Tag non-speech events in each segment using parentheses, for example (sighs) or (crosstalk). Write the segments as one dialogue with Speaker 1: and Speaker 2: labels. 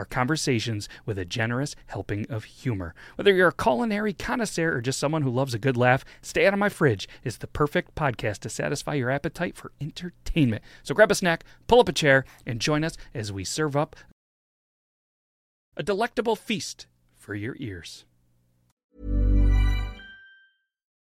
Speaker 1: our conversations with a generous helping of humor. Whether you're a culinary connoisseur or just someone who loves a good laugh, Stay Out of My Fridge is the perfect podcast to satisfy your appetite for entertainment. So grab a snack, pull up a chair, and join us as we serve up a delectable feast for your ears.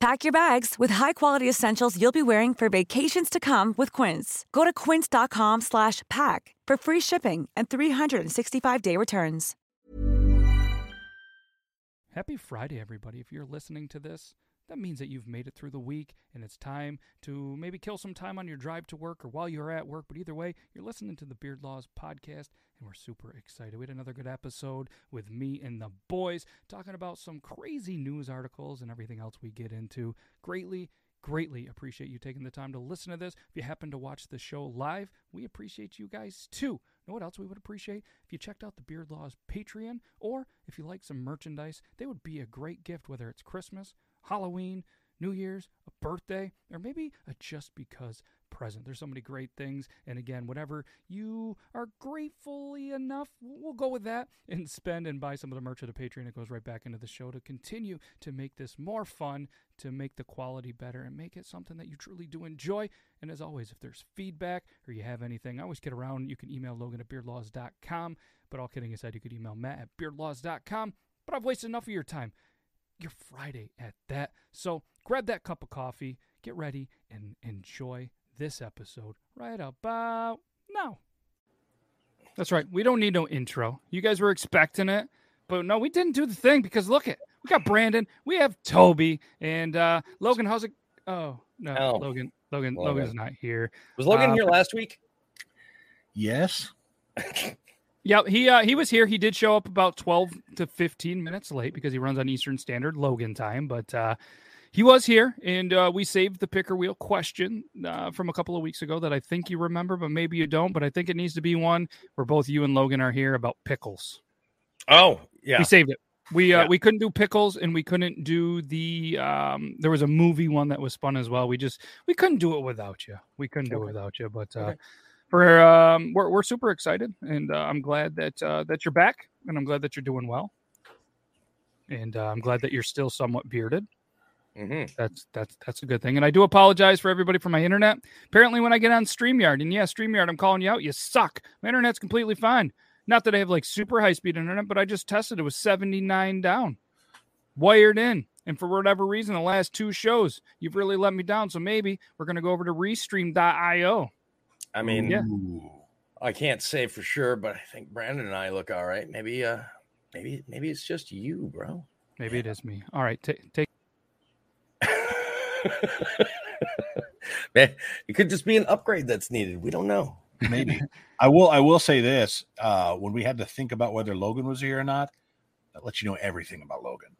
Speaker 2: Pack your bags with high-quality essentials you'll be wearing for vacations to come with Quince. Go to quince.com slash pack for free shipping and 365-day returns.
Speaker 1: Happy Friday, everybody. If you're listening to this, that means that you've made it through the week and it's time to maybe kill some time on your drive to work or while you're at work. But either way, you're listening to the Beard Laws podcast and we're super excited. We had another good episode with me and the boys talking about some crazy news articles and everything else we get into. Greatly, greatly appreciate you taking the time to listen to this. If you happen to watch the show live, we appreciate you guys too. Know what else we would appreciate? If you checked out the Beard Laws Patreon, or if you like some merchandise, they would be a great gift, whether it's Christmas, Halloween, New Year's, a birthday, or maybe a just because present. There's so many great things. And again, whatever you are gratefully enough, we'll go with that and spend and buy some of the merch at the Patreon. It goes right back into the show to continue to make this more fun, to make the quality better, and make it something that you truly do enjoy. And as always, if there's feedback or you have anything, I always get around. You can email Logan at beardlaws.com. But all kidding aside, you could email Matt at beardlaws.com. But I've wasted enough of your time your Friday at that. So grab that cup of coffee, get ready, and enjoy this episode right about now. That's right. We don't need no intro. You guys were expecting it, but no, we didn't do the thing because look it. We got Brandon, we have Toby, and uh Logan. How's it? Oh no,
Speaker 3: Oh.
Speaker 1: Logan. Logan.
Speaker 3: Logan.
Speaker 1: Logan's not here.
Speaker 3: Was Logan
Speaker 1: Uh,
Speaker 3: here last week?
Speaker 4: Yes. (laughs)
Speaker 1: Yeah, he uh, he was here. He did show up about twelve to fifteen minutes late because he runs on Eastern Standard Logan time, but uh, he was here, and uh, we saved the picker wheel question uh, from a couple of weeks ago that I think you remember, but maybe you don't. But I think it needs to be one where both you and Logan are here about pickles.
Speaker 3: Oh, yeah.
Speaker 1: We saved it. We uh,
Speaker 3: Yeah.
Speaker 1: we couldn't do pickles, and we couldn't do the. Um, there was a movie one that was fun as well. We just we couldn't do it without you. We couldn't do it without you. But uh,
Speaker 3: Okay.
Speaker 1: For um, we're we're super excited, and uh, I'm glad that uh, that you're back, and I'm glad that you're doing well, and uh, I'm glad that you're still somewhat bearded.
Speaker 3: hmm
Speaker 1: That's that's that's a good thing. And I do apologize for everybody for my internet. Apparently, when I get on Streamyard, and yeah, Streamyard, I'm calling you out. You suck. My internet's completely fine. Not that I have like super high speed internet, but I just tested it was 79 down, wired in. And for whatever reason, the last two shows, you've really let me down. So maybe we're gonna go over to Restream.io.
Speaker 3: I mean,
Speaker 1: Yeah.
Speaker 3: I can't say for sure, but I think Brandon and I look all right. Maybe, uh, maybe, maybe it's just you, bro.
Speaker 1: Maybe it is me. All right, ta- take. (laughs)
Speaker 3: Man, it could just be an upgrade that's needed. We don't know.
Speaker 4: Maybe. (laughs) I will. I will say this: uh, when we had to think about whether Logan was here or not, that lets you know everything about Logan.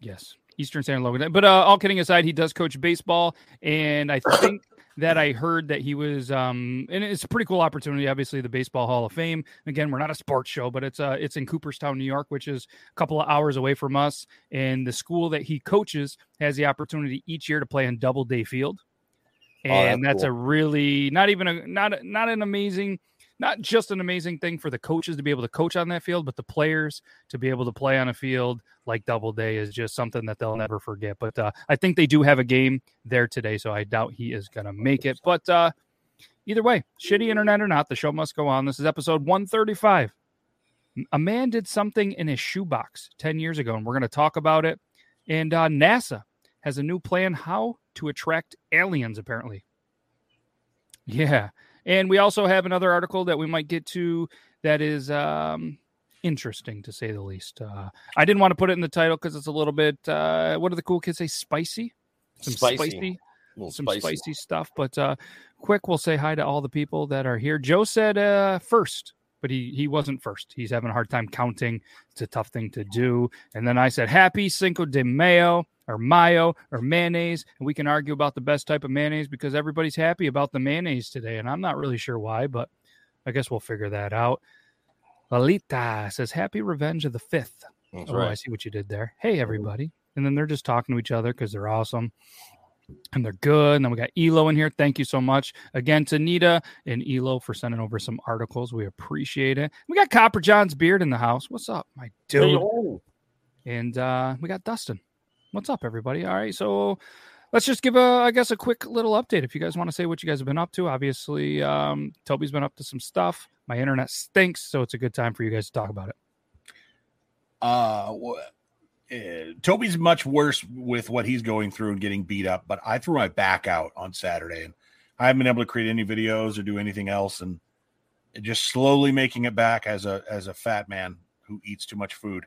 Speaker 1: Yes, Eastern Standard Logan. But uh, all kidding aside, he does coach baseball, and I think that I heard that he was, um, and it's a pretty cool opportunity. Obviously, the Baseball Hall of Fame. Again, we're not a sports show, but it's uh, it's in Cooperstown, New York, which is a couple of hours away from us. And the school that he coaches has the opportunity each year to play in Doubleday Field,
Speaker 3: Oh,
Speaker 1: and
Speaker 3: that's
Speaker 1: that's
Speaker 3: cool.
Speaker 1: a really not even a not not an amazing. Not just an amazing thing for the coaches to be able to coach on that field, but the players to be able to play on a field like Doubleday is just something that they'll never forget. But uh, I think they do have a game there today, so I doubt he is going to make it. But uh, either way, shitty internet or not, the show must go on. This is episode 135. A man did something in his shoebox 10 years ago, and we're going to talk about it. And uh, NASA has a new plan how to attract aliens, apparently. Yeah. And we also have another article that we might get to that is um, interesting to say the least. Uh, I didn't want to put it in the title because it's a little bit, uh, what do the cool kids say? Spicy? Some
Speaker 3: Spicy.
Speaker 1: spicy, some
Speaker 3: spicy.
Speaker 1: spicy stuff. But uh, quick, we'll say hi to all the people that are here. Joe said uh, first, but he he wasn't first. He's having a hard time counting. It's a tough thing to do. And then I said happy Cinco de Mayo or mayo or mayonnaise, and we can argue about the best type of mayonnaise because everybody's happy about the mayonnaise today, and I'm not really sure why, but I guess we'll figure that out. Lalita says happy Revenge of the Fifth.
Speaker 3: That's
Speaker 1: oh, I see what you did there. Hey, everybody. And then they're just talking to each other because they're awesome and they're good. And then we got Elo in here. Thank you so much again to Nita and Elo for sending over some articles. We appreciate it. We got Copper John's beard in the house. What's up, my dude?
Speaker 3: Hey-o.
Speaker 1: And uh, we got Dustin. What's up, everybody? All right, so let's just give a, I guess, a quick little update. If you guys want to say what you guys have been up to, obviously, um, Toby's been up to some stuff. My internet stinks, so it's a good time for you guys to talk about it.
Speaker 4: Uh, wh- uh, Toby's much worse with what he's going through and getting beat up, but I threw my back out on Saturday and I haven't been able to create any videos or do anything else and just slowly making it back as a as a fat man who eats too much food.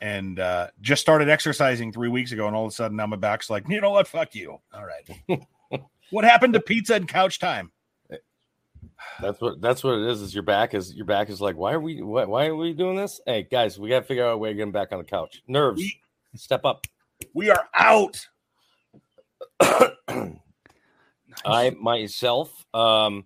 Speaker 4: And uh, just started exercising three weeks ago, and all of a sudden now my back's like, you know what? Fuck you. All right. (laughs) what happened to pizza and couch time?
Speaker 3: That's what that's what it is. Is your back is your back is like why are we why, why are we doing this? Hey guys, we got to figure out a way to get him back on the couch. Nerves,
Speaker 4: We-
Speaker 3: step up.
Speaker 4: We are out. (coughs)
Speaker 3: I myself um,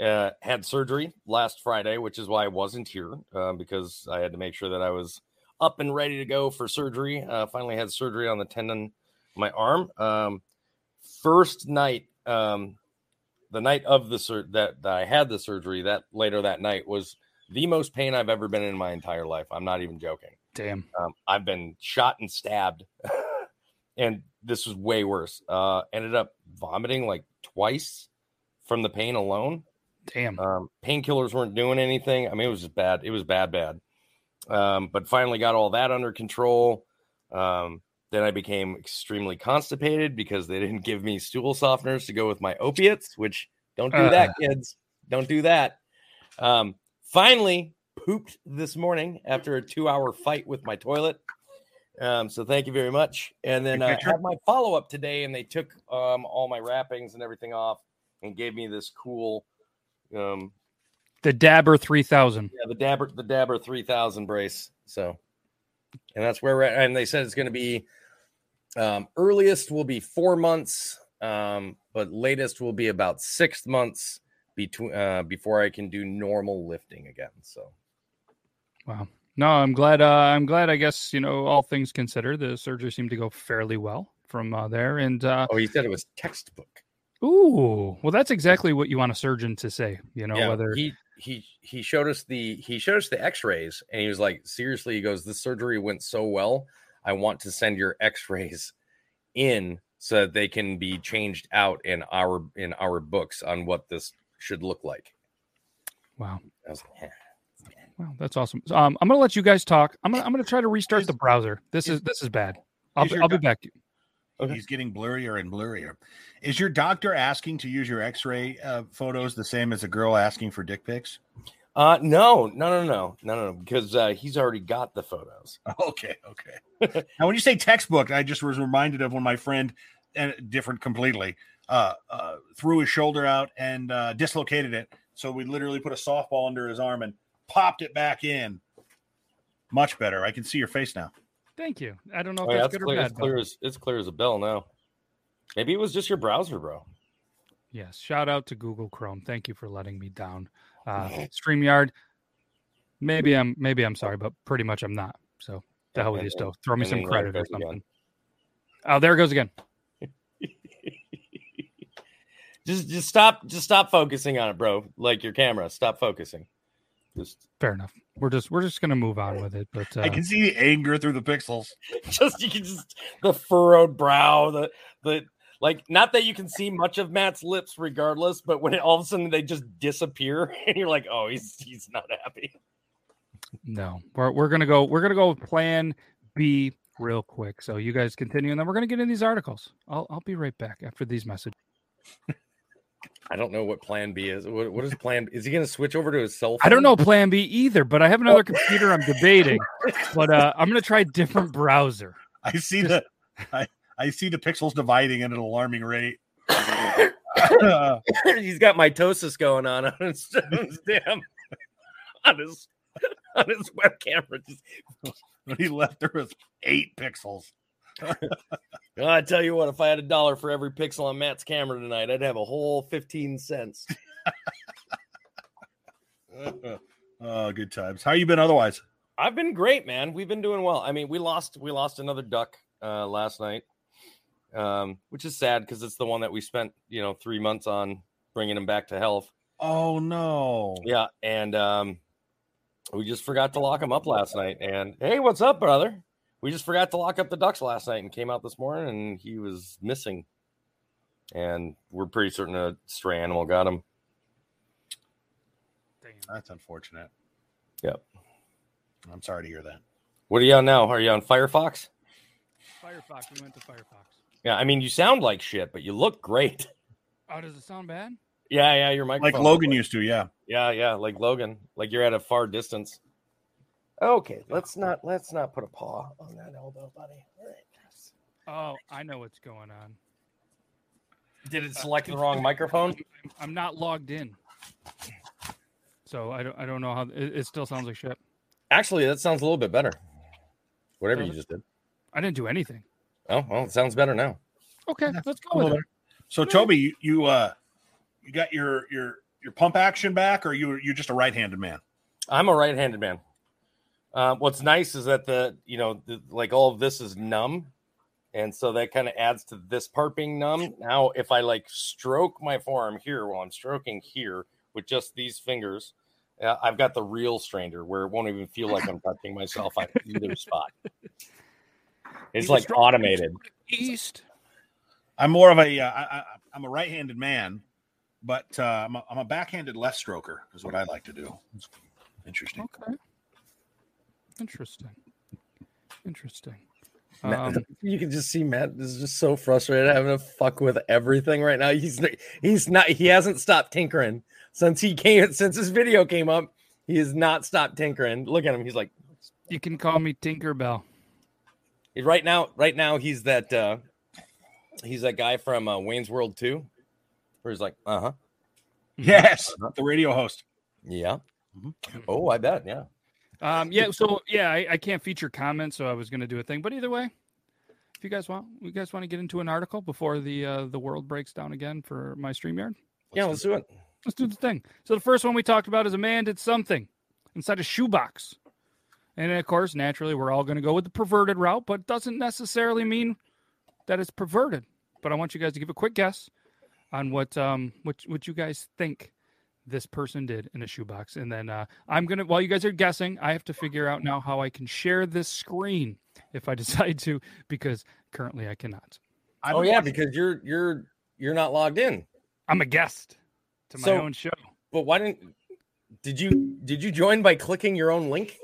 Speaker 3: uh, had surgery last Friday, which is why I wasn't here uh, because I had to make sure that I was up and ready to go for surgery. Uh, finally had surgery on the tendon my arm. Um, first night, um, the night of the sur- that, that I had the surgery, that later that night was the most pain I've ever been in my entire life. I'm not even joking.
Speaker 1: Damn.
Speaker 3: Um, I've been shot and stabbed, (laughs) and this was way worse. Uh, ended up vomiting like twice from the pain alone.
Speaker 1: Damn.
Speaker 3: Um, painkillers weren't doing anything. I mean, it was just bad. It was bad, bad. Um, but finally got all that under control. Um, then I became extremely constipated because they didn't give me stool softeners to go with my opiates, which don't do that, kids. Don't do that. Um, finally pooped this morning after a two hour fight with my toilet. Um, so thank you very much. And then
Speaker 4: I
Speaker 3: uh, had my follow up today, and they took um, all my wrappings and everything off and gave me this cool, um,
Speaker 1: The Dabber 3000.
Speaker 3: yeah, the Dabber, the Dabber three thousand brace. So, and that's where we're at. And they said it's going to be um, earliest will be four months, um, but latest will be about six months between uh, before I can do normal lifting again. So.
Speaker 1: Wow. No, I'm glad. Uh, I'm glad. I guess you know, all things considered, the surgery seemed to go fairly well from uh, there. And uh,
Speaker 3: Oh, he said it was textbook.
Speaker 1: ooh, well, that's exactly what you want a surgeon to say. You know,
Speaker 3: yeah,
Speaker 1: whether
Speaker 3: he he he showed us the he showed us the X-rays, and he was like, seriously, he goes, this surgery went so well. I want to send your X-rays in so that they can be changed out in our in our books on what this should look like.
Speaker 1: wow,
Speaker 3: I was like, "Eh."
Speaker 1: wow, that's awesome. So, um, I'm gonna let you guys talk. I'm gonna I'm gonna try to restart the browser. This is this is bad. I'll,
Speaker 4: is
Speaker 1: be- I'll be back.
Speaker 3: Okay.
Speaker 4: He's getting blurrier and blurrier. Is your doctor asking to use your X-ray uh, photos the same as a girl asking for dick pics?
Speaker 3: Uh, no, no, no, no, no, no, because uh, he's already got the photos. (laughs)
Speaker 4: Okay, okay. now, when you say textbook, I just was reminded of when my friend, and different completely, uh, uh, threw his shoulder out and uh, dislocated it. So we literally put a softball under his arm and popped it back in. Much better. I can see your face now.
Speaker 1: Thank you. I don't know
Speaker 3: Oh,
Speaker 1: if
Speaker 3: yeah,
Speaker 1: that's
Speaker 3: it's
Speaker 1: good
Speaker 3: clear,
Speaker 1: or
Speaker 3: it's clear as it's clear as a bell now. Maybe it was just your browser, bro.
Speaker 1: Yes. Shout out to Google Chrome. Thank you for letting me down. Uh, (laughs) StreamYard. Maybe I'm maybe I'm sorry, but pretty much I'm not. So the hell with you
Speaker 3: And-
Speaker 1: still. Throw me some
Speaker 3: then there it
Speaker 1: credit or
Speaker 3: goes again.
Speaker 1: something. Oh, there it goes again. (laughs)
Speaker 3: Just just stop just stop focusing on it, bro. Like your camera. Stop focusing. Just
Speaker 1: Fair enough. We're just we're just gonna move on with it. But uh,
Speaker 4: I can see the anger through the pixels. (laughs)
Speaker 3: just you can just the furrowed brow, the the like not that you can see much of Matt's lips regardless, but when it, all of a sudden they just disappear (laughs) and you're like, oh, he's he's not happy.
Speaker 1: no, we're we're gonna go we're gonna go with Plan B real quick. So you guys continue, and then we're gonna get in these articles. I'll I'll be right back after these messages. (laughs)
Speaker 3: I don't know what plan B is. What, what is plan Is he gonna switch over to his cell phone?
Speaker 1: I don't know Plan B either, but I have another computer I'm debating. (laughs) But uh, I'm gonna try a different browser.
Speaker 4: I see the I, I see the pixels dividing at an alarming rate. (laughs) (laughs)
Speaker 3: He's got mitosis going on on his, on his damn on his on his web camera. Just,
Speaker 4: when (laughs) he left, there was eight pixels.
Speaker 3: Oh, I tell you what, if I had a dollar for every pixel on Matt's camera tonight, I'd have a whole 15 cents.
Speaker 4: oh, good times. How you been otherwise?
Speaker 3: I've been great, man. We've been doing well. I mean, we lost we lost another duck uh, last night, um, which is sad because it's the one that we spent you know three months on bringing him back to health.
Speaker 4: Oh no.
Speaker 3: Yeah, and um, we just forgot to lock him up last night. And hey, what's up, brother? We just forgot to lock up the ducks last night and came out this morning and he was missing. And we're pretty certain a stray animal got him. Dang.
Speaker 4: That's unfortunate.
Speaker 3: Yep.
Speaker 4: I'm sorry to hear that.
Speaker 3: What are you on now? Are you on Firefox?
Speaker 1: Firefox. We went to Firefox.
Speaker 3: Yeah, I mean, you sound like shit, but you look great. (laughs)
Speaker 1: Oh, does it sound bad?
Speaker 3: Yeah, yeah, your microphone.
Speaker 4: Like Logan used to, yeah.
Speaker 3: Yeah, yeah, like Logan. Like you're at a far distance. Okay, let's not let's not put a paw on that elbow, buddy.
Speaker 1: Oh, I know what's going on.
Speaker 3: Did it uh, select the wrong microphone?
Speaker 1: I'm not logged in, so I don't. I don't know how. It, it still sounds like shit.
Speaker 3: Actually, that sounds a little bit better. Whatever
Speaker 1: Does
Speaker 3: you just did.
Speaker 1: I didn't do anything.
Speaker 3: Oh, well, it sounds better now.
Speaker 1: Okay, let's go with it.
Speaker 4: So Toby, you, you uh you got your your your pump action back or you you're just a right-handed man?
Speaker 3: I'm a right-handed man. Uh, what's nice is that the you know the, like all of this is numb, and so that kind of adds to this part being numb. Now, if I like stroke my forearm here while I'm stroking here with just these fingers, uh, I've got the real strainer where it won't even feel like I'm touching myself on either spot. (laughs) It's like automated.
Speaker 1: East.
Speaker 4: I'm more of a uh, I, I, I'm a right-handed man, but uh, I'm a, I'm a backhanded left stroker is what I like to do. It's interesting.
Speaker 1: Okay. Interesting. Interesting.
Speaker 3: Matt-
Speaker 1: Um, (laughs)
Speaker 3: you can just see Matt is just so frustrated having to fuck with everything right now. He's he's not he hasn't stopped tinkering since he came since his video came up. He has not stopped tinkering. Look at him. He's like
Speaker 1: you can call me Tinkerbell.
Speaker 3: Right now. Right now, he's that uh he's that guy from uh, Wayne's World Two, where he's like, uh huh,
Speaker 4: Yes, the radio host.
Speaker 3: yeah. Oh, I bet, yeah.
Speaker 1: Um, yeah. So yeah, I, I can't feature comments, so I was going to do a thing. But either way, if you guys want, you guys want to get into an article before the uh, the world breaks down again for my Streamyard.
Speaker 3: Yeah, let's do it.
Speaker 1: Let's do the thing. So the first one we talked about is a man did something inside a shoebox. And of course, naturally, we're all going to go with the perverted route, but it doesn't necessarily mean that it's perverted. But I want you guys to give a quick guess on what um what what you guys think this person did in a shoebox, and then uh, I'm gonna while you guys are guessing, I have to figure out now how I can share this screen if I (laughs) decide to, because currently I cannot.
Speaker 4: I've
Speaker 3: Oh yeah, because you're you're you're not logged in.
Speaker 1: I'm a guest to my
Speaker 3: So-
Speaker 1: own show.
Speaker 3: But why didn't did you did you join by clicking your own link?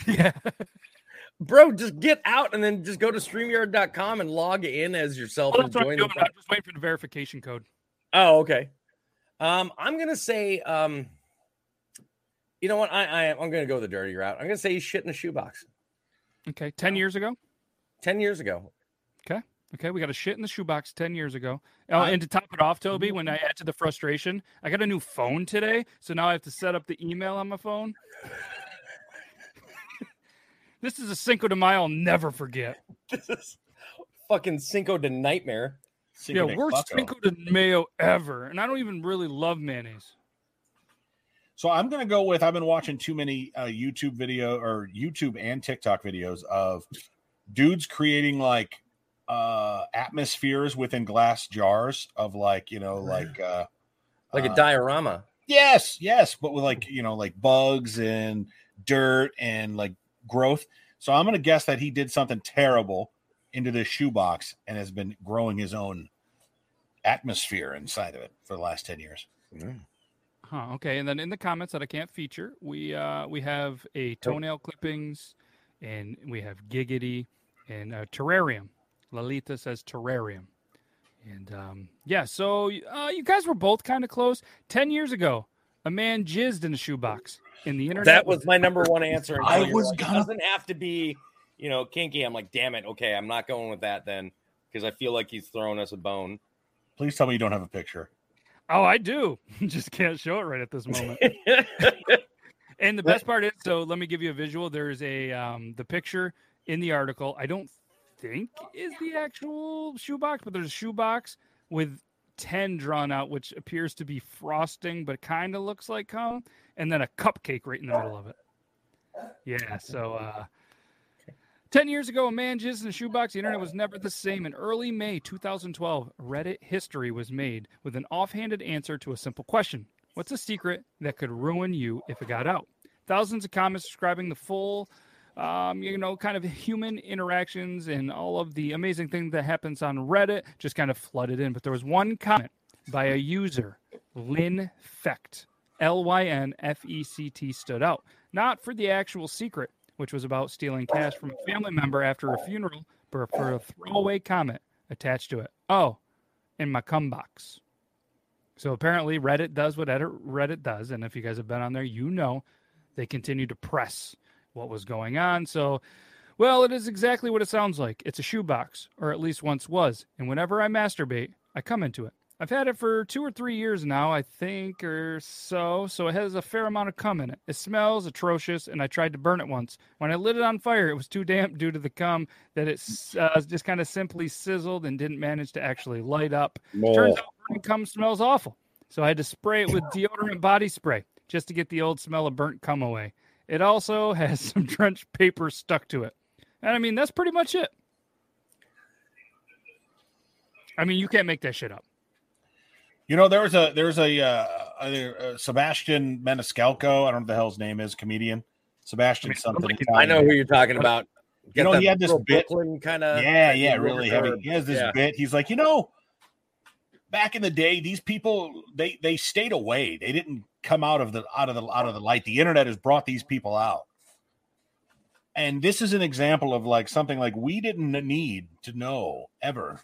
Speaker 3: (laughs)
Speaker 1: yeah.
Speaker 3: Bro, just get out and then just go to streamyard.com and log in as yourself
Speaker 1: Well,
Speaker 3: and
Speaker 1: that's what I'm
Speaker 3: join
Speaker 1: doing.
Speaker 3: the
Speaker 1: I'm just waiting for the verification code.
Speaker 3: Oh, okay. Um, I'm gonna say, um, you know what? I, I I'm gonna go the dirty route. I'm gonna say he's shit in a shoebox.
Speaker 1: Okay, ten years ago.
Speaker 3: Ten years ago.
Speaker 1: Okay. Okay, we got a shit in the shoebox 10 years ago. Oh, and to top it off, Toby, when I add to the frustration, I got a new phone today. So now I have to set up the email on my phone. This is a Cinco de Mayo I'll never forget. (laughs)
Speaker 3: This is fucking Cinco de Nightmare.
Speaker 4: Cinco
Speaker 1: yeah,
Speaker 4: de
Speaker 1: worst
Speaker 4: Fucko.
Speaker 1: Cinco de Mayo ever. And I don't even really love mayonnaise.
Speaker 4: So I'm gonna go with I've been watching too many uh, YouTube video or YouTube and TikTok videos of dudes creating like uh atmospheres within glass jars of like you know like uh
Speaker 3: Like a
Speaker 4: uh,
Speaker 3: diorama.
Speaker 4: yes yes but with like you know like bugs and dirt and like growth so i'm gonna guess that he did something terrible into this shoebox and has been growing his own atmosphere inside of it for the last 10 years
Speaker 1: Huh, okay. And then in the comments that I can't feature, we uh we have a toenail clippings and we have giggity and a terrarium. Lalita says terrarium. And um yeah, so uh, you guys were both kind of close. 10 years ago, a man jizzed in a shoebox in the internet.
Speaker 3: That was my number one answer.
Speaker 4: I was
Speaker 3: like,
Speaker 4: gonna-
Speaker 3: It doesn't have to be, you know, kinky. I'm like, damn it. Okay, I'm not going with that then because I feel like he's throwing us a bone.
Speaker 4: please tell me you don't have a picture
Speaker 1: Oh, I do. (laughs) Just can't show it right at this moment. (laughs) And the best part is, so let me give you a visual. There's a um the picture in the article. I don't think is the actual shoebox, but there's a shoebox with 10 drawn out, which appears to be frosting, but kind of looks like cum, and then a cupcake right in the middle of it. Yeah, so uh 10 years ago, a man jizzed in a shoebox. The internet was never the same. In early May 2012, Reddit history was made with an offhanded answer to a simple question What's a secret that could ruin you if it got out? Thousands of comments describing the full, um, you know, kind of human interactions and all of the amazing things that happens on Reddit just kind of flooded in. But there was one comment by a user, Lynn Fecht, L Y N F E C T, stood out. Not for the actual secret, which was about stealing cash from a family member after a funeral, but for a throwaway comment attached to it. Oh, in my cum box. So apparently Reddit does what Reddit does, and if you guys have been on there, you know they continue to press what was going on. So, well, it is exactly what it sounds like. It's a shoebox, or at least once was. And whenever I masturbate, I come into it. I've had it for two or three years now, I think, or so. So it has a fair amount of cum in it. It smells atrocious, and I tried to burn it once. When I lit it on fire, it was too damp due to the cum that it uh, just kind of simply sizzled and didn't manage to actually light up. Turns out burning cum smells awful. So I had to spray it with deodorant body spray just to get the old smell of burnt cum away. It also has (laughs) some drenched paper stuck to it. And I mean, that's pretty much it. I mean, you can't make that shit up.
Speaker 4: You know, there was a there's a, uh, a, a Sebastian Maniscalco. I don't know what the hell his name is, comedian Sebastian
Speaker 1: I mean,
Speaker 4: something.
Speaker 3: I know who you're talking about.
Speaker 4: You know, he had this bit-
Speaker 3: kind of.
Speaker 4: yeah, yeah, really heavy. He has this
Speaker 3: Yeah.
Speaker 4: bit. He's like, you know, back in the day, these people they they stayed away. They didn't come out of the out of the out of the light. The internet has brought these people out. And this is an example of like something like we didn't need to know ever.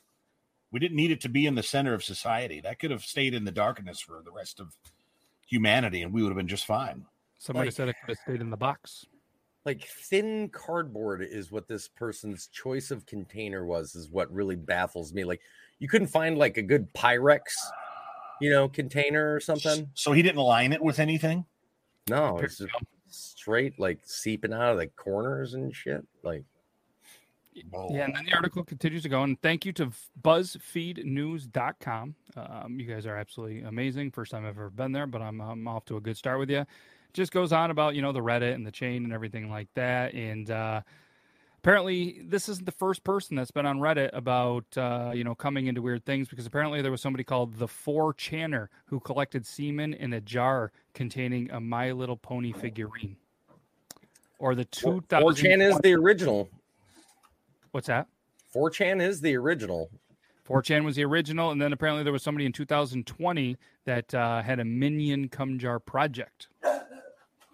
Speaker 4: We didn't need it to be in the center of society. That could have stayed in the darkness for the rest of humanity, and we would have been just fine.
Speaker 1: Somebody
Speaker 3: Like-
Speaker 1: said it could have stayed in the box.
Speaker 3: Like thin cardboard is what this person's choice of container was, is what really baffles me. Like you couldn't find like a good Pyrex, you know, container or something.
Speaker 4: So he didn't line it with anything.
Speaker 3: No, it's just straight like seeping out of the corners and shit. Like
Speaker 1: Yeah, and then the article continues to go. And thank you to BuzzFeedNews.com. Um, you guys are absolutely amazing. First time I've ever been there, but I'm, I'm off to a good start with you. Just goes on about you know the Reddit and the chain and everything like that. And uh, apparently, this isn't the first person that's been on Reddit about uh, you know coming into weird things because apparently there was somebody called the Four Channer who collected semen in a jar containing a My Little Pony figurine. Or the two thousand.
Speaker 3: 4chan is the original.
Speaker 1: What's that?
Speaker 3: 4chan is the original.
Speaker 1: 4chan was the original, and then apparently there was somebody in 2020 that uh, had a Minion cum jar project,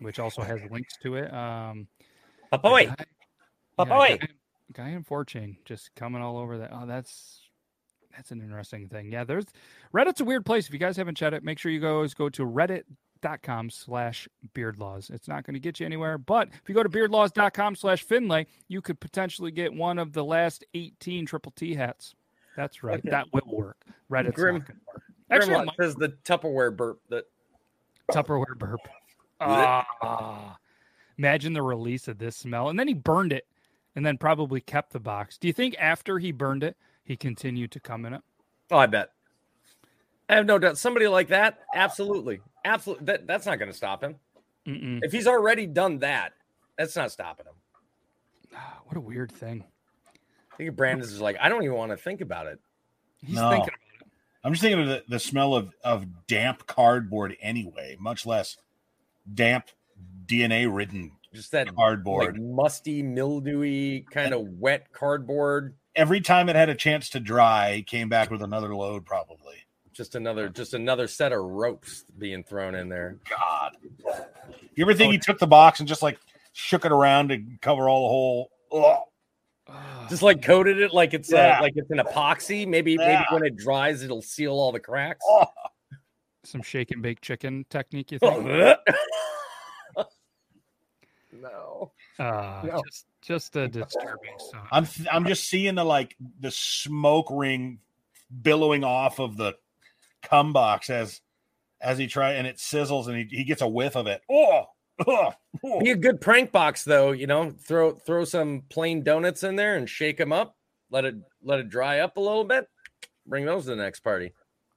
Speaker 1: which also has links to it. Um, a
Speaker 3: Papoy.
Speaker 1: guy-
Speaker 3: Papoy.
Speaker 1: yeah, a guy, guy in 4chan just coming all over that. Oh, that's that's an interesting thing. Yeah, there's Reddit's a weird place. If you guys haven't checked it, make sure you guys go to reddit.com slash beardlaws. It's not going to get you anywhere, but if you go to beardlaws.com slash Finlay, you could potentially get one of the last 18 Triple T hats. That's right. Okay. That will work. Reddit's
Speaker 3: Grim,
Speaker 1: not
Speaker 3: work. Actually, Grim says the Tupperware burp. That
Speaker 1: Tupperware burp. Ah, imagine the release of this smell, and then he burned it, and then probably kept the box. Do you think after he burned it, he continued to come in it?
Speaker 3: Oh, I bet. I have no doubt. Somebody like that, absolutely, absolutely. That, that's not going to stop him. Mm-mm. If he's already done that, that's not stopping him.
Speaker 1: Ah, what a weird thing.
Speaker 3: I think Brandon's is like, I don't even want to think about it.
Speaker 1: He's no. thinking about it.
Speaker 4: I'm just thinking of the, the smell of, of damp cardboard anyway, much less damp DNA ridden
Speaker 3: just that
Speaker 4: cardboard.
Speaker 3: Like musty, mildewy, kind of wet cardboard.
Speaker 4: Every time it had a chance to dry, came back with another load, probably.
Speaker 3: Just another, just another set of ropes being thrown in there.
Speaker 4: God, you ever think oh, he took the box and just like shook it around to cover all the whole?
Speaker 3: Oh. Just like coated it like it's uh, yeah. uh, like it's an epoxy. Maybe yeah. maybe when it dries, it'll seal all the cracks. Oh.
Speaker 1: Some shake and bake chicken technique, you (laughs) think?
Speaker 3: no.
Speaker 1: Uh, no. just just a disturbing song.
Speaker 4: I'm I'm just seeing the like the smoke ring billowing off of the cum box as as he try and it sizzles and he, he gets a whiff of it. Oh, oh,
Speaker 3: oh. Be a good prank box though, you know. Throw throw some plain donuts in there and shake them up. Let it let it dry up a little bit. Bring those to the next party.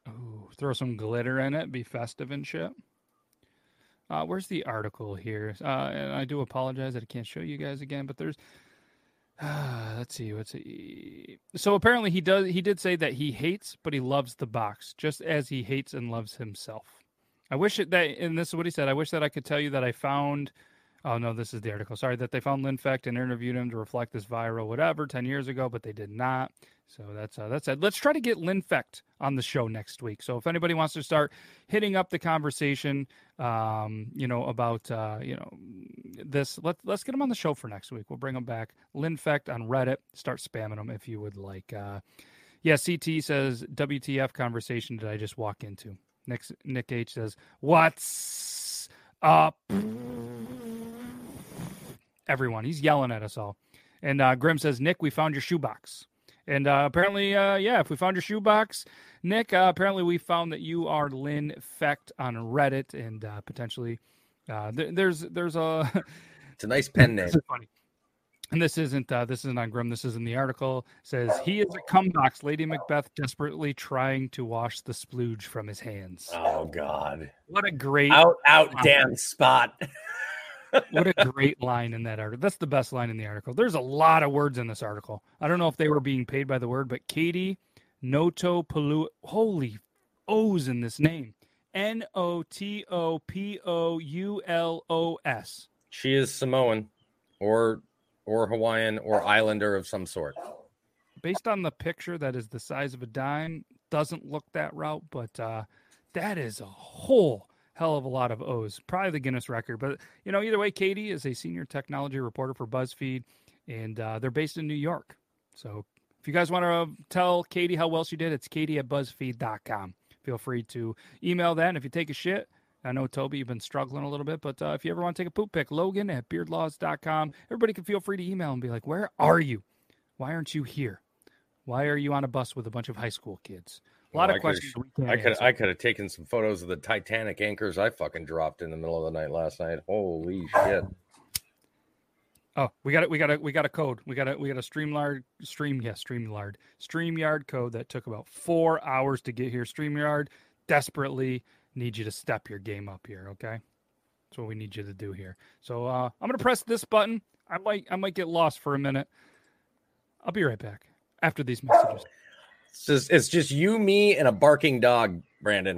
Speaker 1: Oh, throw some glitter in it. Be festive and shit. Uh, where's the article here? Uh, and I do apologize that I can't show you guys again, but there's (sighs) let's see. Let's see. So apparently he does. He did say that he hates, but he loves the box, just as he hates and loves himself. I wish that, and this is what he said. I wish that I could tell you that I found. Oh no, this is the article. Sorry that they found Lynfect and interviewed him to reflect this viral whatever ten years ago, but they did not. So that's uh, that's it. Let's try to get Lynfect on the show next week. So if anybody wants to start hitting up the conversation, um, you know about uh, you know this, let's let's get him on the show for next week. We'll bring him back. Lynfect on Reddit. Start spamming him if you would like. Uh, yeah, CT says WTF conversation did I just walk into? Nick Nick H says what's up? Everyone, he's yelling at us all. And uh, Grim says, Nick, we found your shoebox. And uh, apparently, uh, yeah, if we found your shoebox, Nick, uh, apparently we found that you are Lynn Fecht on Reddit, and uh, potentially uh, th- there's there's a (laughs)
Speaker 3: it's a nice pen name.
Speaker 1: And this isn't uh, this isn't on Grim. This is in the article. It says he is a cumbox. Lady Macbeth desperately trying to wash the splooge from his hands.
Speaker 3: Oh God!
Speaker 1: What a great
Speaker 3: out out damn spot. (laughs)
Speaker 1: what a great line in that article. That's the best line in the article. There's a lot of words in this article. I don't know if they were being paid by the word, but Katie Noto Palu holy O's in this name. N O T O P O U L O S.
Speaker 3: She is Samoan or or Hawaiian or islander of some sort.
Speaker 1: Based on the picture that is the size of a dime, doesn't look that route, but uh that is a whole hell of a lot of O's, probably the Guinness record. But you know, either way, Katie is a senior technology reporter for BuzzFeed, and uh, they're based in New York. So if you guys want to tell Katie how well she did, it's Katie at BuzzFeed.com. Feel free to email that. And if you take a shit, I know Toby, you've been struggling a little bit, but uh, if you ever want to take a poop pic, Logan at beardlaws.com. Everybody can feel free to email and be like, "Where are you? Why aren't you here? Why are you on a bus with a bunch of high school kids?" A lot well, of questions.
Speaker 3: I could I could have taken some photos of the Titanic anchors I fucking dropped in the middle of the night last night. Holy shit!
Speaker 1: Oh, we got it. We got a we got a code. We got a we got a Streamyard stream. Yes, yeah, Streamyard Streamyard code that took about four hours to get here. Streamyard desperately need you to step your game up here. Okay, that's what we need you to do here. So uh, I'm gonna press this button. I might I might get lost for a minute. I'll be right back after these messages.
Speaker 3: It's just, it's just you, me, and a barking dog, Brandon.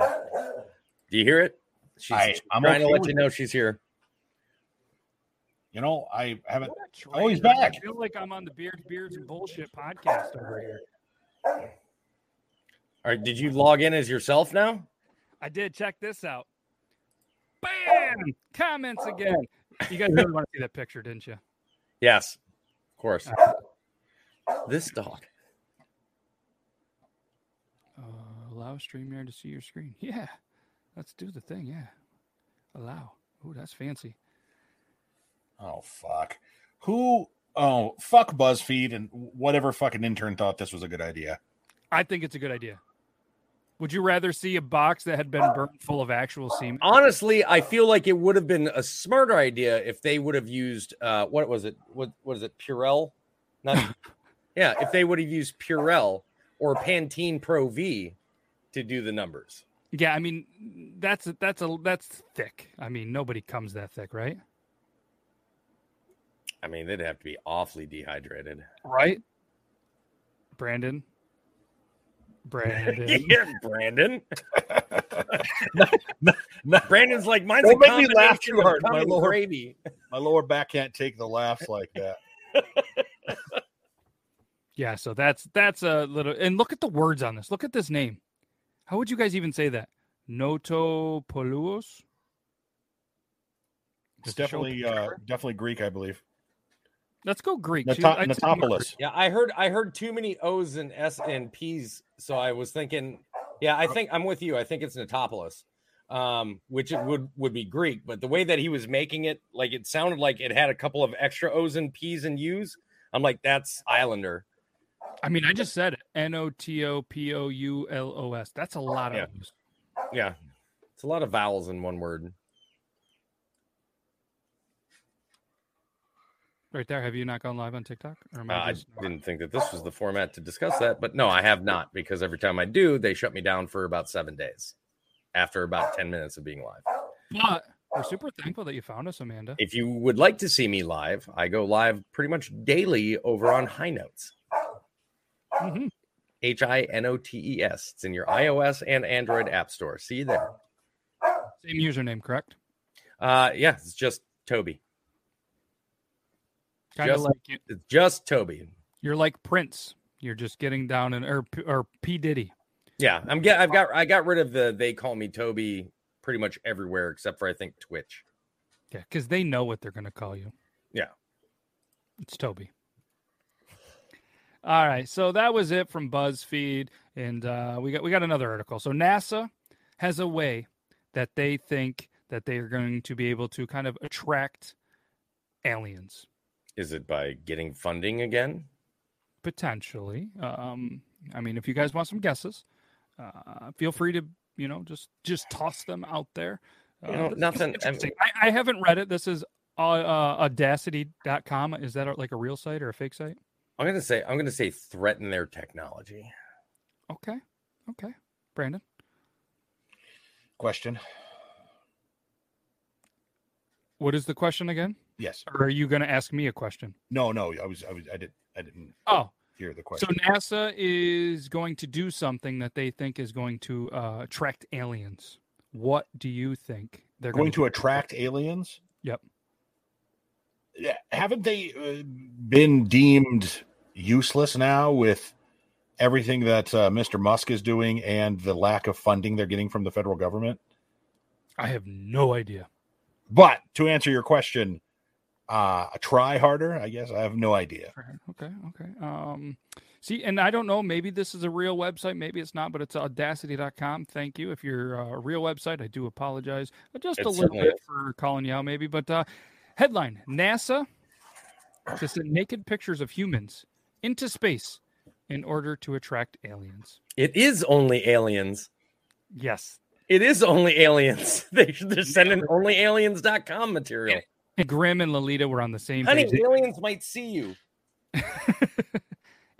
Speaker 3: Do you hear it? She's I, am trying okay to let you know it. she's here.
Speaker 4: You know, I haven't. Oh, he's back.
Speaker 1: I feel like I'm on the Beards, Beards, and Bullshit podcast over here.
Speaker 3: All right. Did you log in as yourself now?
Speaker 1: I did. Check this out. Bam! Comments again. You guys really want to see that picture, didn't you?
Speaker 3: Yes, of course. This dog.
Speaker 1: Uh, allow StreamYard to see your screen. (laughs) Yeah, let's do the thing. Yeah, allow. Oh, that's fancy.
Speaker 4: Oh fuck. Who? Oh fuck BuzzFeed and whatever fucking intern thought this was a good idea.
Speaker 1: I think it's a good idea. Would you rather see a box that had been burned full of actual semen?
Speaker 3: Honestly, I feel like it would have been a smarter idea if they would have used uh, what was it? What what is it? Purell? Not (laughs) yeah. If they would have used Purell or Pantene Pro V to do the numbers.
Speaker 1: Yeah, I mean that's that's a that's thick. I mean nobody comes that thick, right?
Speaker 3: I mean they'd have to be awfully dehydrated,
Speaker 1: right? Brandon, (laughs) Brandon,
Speaker 3: yeah, Brandon. (laughs) Brandon's like mine's
Speaker 4: Don't
Speaker 3: a
Speaker 4: make me laugh too hard. My
Speaker 3: and
Speaker 4: lower-
Speaker 3: gravy.
Speaker 4: My lower back can't take the laughs like that. (laughs)
Speaker 1: Yeah, so that's that's a little and look at the words on this. Look at this name. How would you guys even say that? Notopoulos?
Speaker 4: It's
Speaker 1: Just to show
Speaker 4: definitely uh, definitely Greek, I believe.
Speaker 1: Let's go Greek. See,
Speaker 4: Nato-
Speaker 1: I'd say more
Speaker 4: Natopoulos.
Speaker 3: Yeah, I heard I heard too many O's and S and P's, so I was thinking, yeah, I think I'm with you. I think it's Natopoulos, um, which it would would be Greek, but the way that he was making it, like it sounded like it had a couple of extra O's and P's and U's. I'm like, that's Islander.
Speaker 1: I mean, I just said it. N O T O P O U L O S. That's a lot of
Speaker 3: Yeah.
Speaker 1: O's.
Speaker 3: Yeah, it's a lot of vowels in one word.
Speaker 1: right there. Have you not gone live on TikTok? Or am
Speaker 3: Uh, I didn't think that this was the format to discuss that, but no, I have not because every time I do, they shut me down for about seven days after about 10 minutes of being live.
Speaker 1: But we're super thankful that you found us, Amanda.
Speaker 3: If you would like to see me live, I go live pretty much daily over on High Notes.
Speaker 1: Mhm.
Speaker 3: H I N O T E S. It's in your iOS and Android app store. See you there.
Speaker 1: Same username, correct?
Speaker 3: Uh, yeah, it's just Toby.
Speaker 1: Kind of
Speaker 3: Just-
Speaker 1: like you,
Speaker 3: It's just Toby.
Speaker 1: you're like Prince. You're just getting down and or or P Diddy.
Speaker 3: Yeah, I'm get. I've got. I got rid of the. They call me Toby pretty much everywhere except for I think Twitch.
Speaker 1: Yeah, because they know what they're going to call you.
Speaker 3: Yeah.
Speaker 1: It's Toby. All right, so that was it from BuzzFeed, and uh, we got we got another article. So NASA has a way that they think that they are going to be able to kind of attract aliens
Speaker 3: Is it by getting funding again?
Speaker 1: potentially. Um, I mean, if you guys want some guesses, uh, feel free to you know just just toss them out there.
Speaker 3: You know, nothing- I mean-
Speaker 1: I, I haven't read it. This is uh, uh, audacity.com. Is that like a real site or a fake site?
Speaker 3: I'm gonna say. I'm gonna say threaten their technology.
Speaker 1: Okay. Okay. Brandon.
Speaker 4: Question.
Speaker 1: What is the question again?
Speaker 4: Yes.
Speaker 1: Or are you going to ask me a question?
Speaker 4: No, no. I was. I was. I did. I didn't
Speaker 1: Oh,
Speaker 4: hear the question. so.
Speaker 1: NASA is going to do something that they think is going to uh, attract aliens. What do you think they're
Speaker 4: going
Speaker 1: do?
Speaker 4: to attract aliens.
Speaker 1: Yep.
Speaker 4: Yeah, haven't they uh, been deemed useless now with everything that uh, Mr. Musk is doing and the lack of funding they're getting from the federal government?
Speaker 1: I have no idea.
Speaker 4: But to answer your question, uh, try harder. I guess I have no idea.
Speaker 1: Okay. Okay. Um, see, and I don't know. Maybe this is a real website. Maybe it's not, but it's audacity.com. Thank you. If you're uh, a real website, I do apologize just
Speaker 3: It
Speaker 1: a little bit for calling you out, maybe. But uh, headline NASA to send naked pictures of humans into space in order to attract aliens.
Speaker 3: It is only aliens.
Speaker 1: Yes.
Speaker 3: It is only aliens. (laughs) They, they're sending only aliens.com material.
Speaker 1: And Grim and Lolita were on the same
Speaker 3: Honey,
Speaker 1: page.
Speaker 3: aliens might see you. (laughs)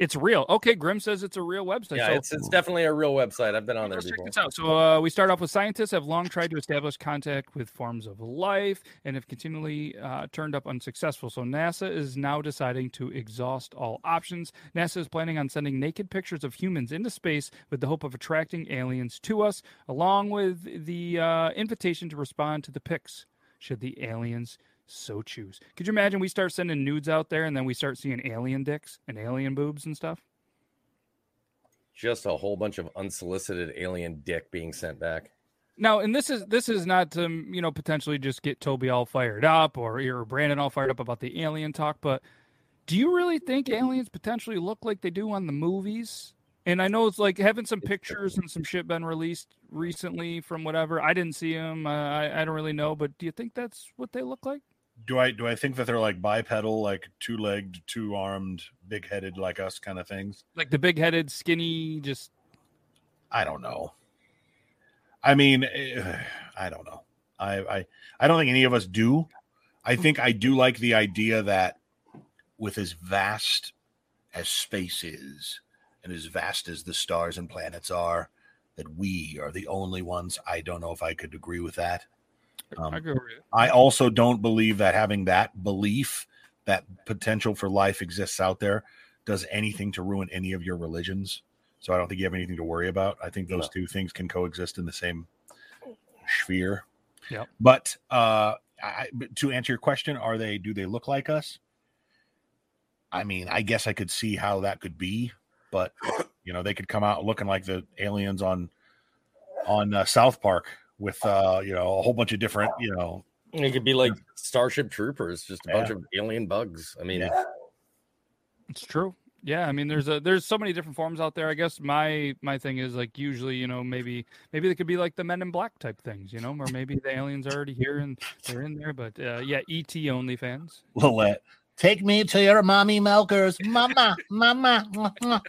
Speaker 1: it's real. Okay, Grim says it's a real website.
Speaker 3: Yeah,
Speaker 1: so
Speaker 3: it's, it's definitely a real website. I've been on there
Speaker 1: Let's check this out. So uh, we start off with scientists have long tried to establish contact with forms of life and have continually uh, turned up unsuccessful. So NASA is now deciding to exhaust all options. NASA is planning on sending naked pictures of humans into space with the hope of attracting aliens to us, along with the uh, invitation to respond to the pics should the aliens so choose. Could you imagine we start sending nudes out there and then we start seeing alien dicks and alien boobs and stuff?
Speaker 3: Just a whole bunch of unsolicited alien dick being sent back.
Speaker 1: Now, and this is this is not to you know potentially just get Toby all fired up or or Brandon all fired up about the alien talk, but do you really think aliens potentially look like they do on the movies? And I know it's like having some pictures and some shit been released recently from whatever. I didn't see them. Uh, I I don't really know, but do you think that's what they look like?
Speaker 4: Do I do I think that they're like bipedal, like two legged, two armed, big headed like us kind of things?
Speaker 1: Like the big headed, skinny, just
Speaker 4: I don't know. I mean, eh, I don't know. I, I I don't think any of us do. I think I do like the idea that with as vast as space is, and as vast as the stars and planets are, that we are the only ones. I don't know if I could agree with that. Um,
Speaker 1: I agree with you.
Speaker 4: I also don't believe that having that belief that potential for life exists out there does anything to ruin any of your religions. So I don't think you have anything to worry about. I think those
Speaker 3: No.
Speaker 4: two things can coexist in the same sphere.
Speaker 1: Yep.
Speaker 4: But uh I, to answer your question, are they do they look like us? I mean, I guess I could see how that could be, but you know, they could come out looking like the aliens on on uh, South Park with uh, you know, a whole bunch of different, you know,
Speaker 3: It could be like Starship Troopers, just a
Speaker 4: Yeah.
Speaker 3: bunch of alien bugs. I mean,
Speaker 4: Yeah.
Speaker 1: It's true. Yeah, I mean, there's a there's so many different forms out there. I guess my my thing is like usually, you know, maybe maybe they could be like the Men in Black type things, you know, or maybe the aliens are already here and they're in there. But uh, yeah, ET only fans.
Speaker 4: Lillette. Take me to your mommy milkers, mama, mama.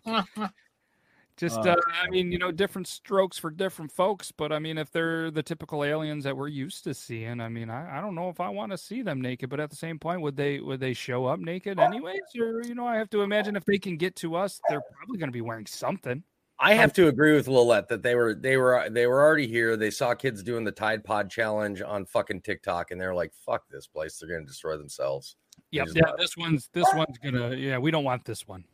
Speaker 1: Just,
Speaker 4: Uh,
Speaker 1: uh, I mean, you know, different strokes for different folks. But I mean, if they're the typical aliens that we're used to seeing, I mean, I, I don't know if I want to see them naked. But at the same point, would they would they show up naked anyways? Or you know, I have to imagine if they can get to us, they're probably going to be wearing something.
Speaker 3: I have to agree with Lillette that they were they were they were already here. They saw kids doing the Tide Pod challenge on fucking TikTok, and they're like, "Fuck this place! They're gonna destroy themselves."
Speaker 1: Yep. Yeah, this one's this one's gonna. Yeah, we don't want this one.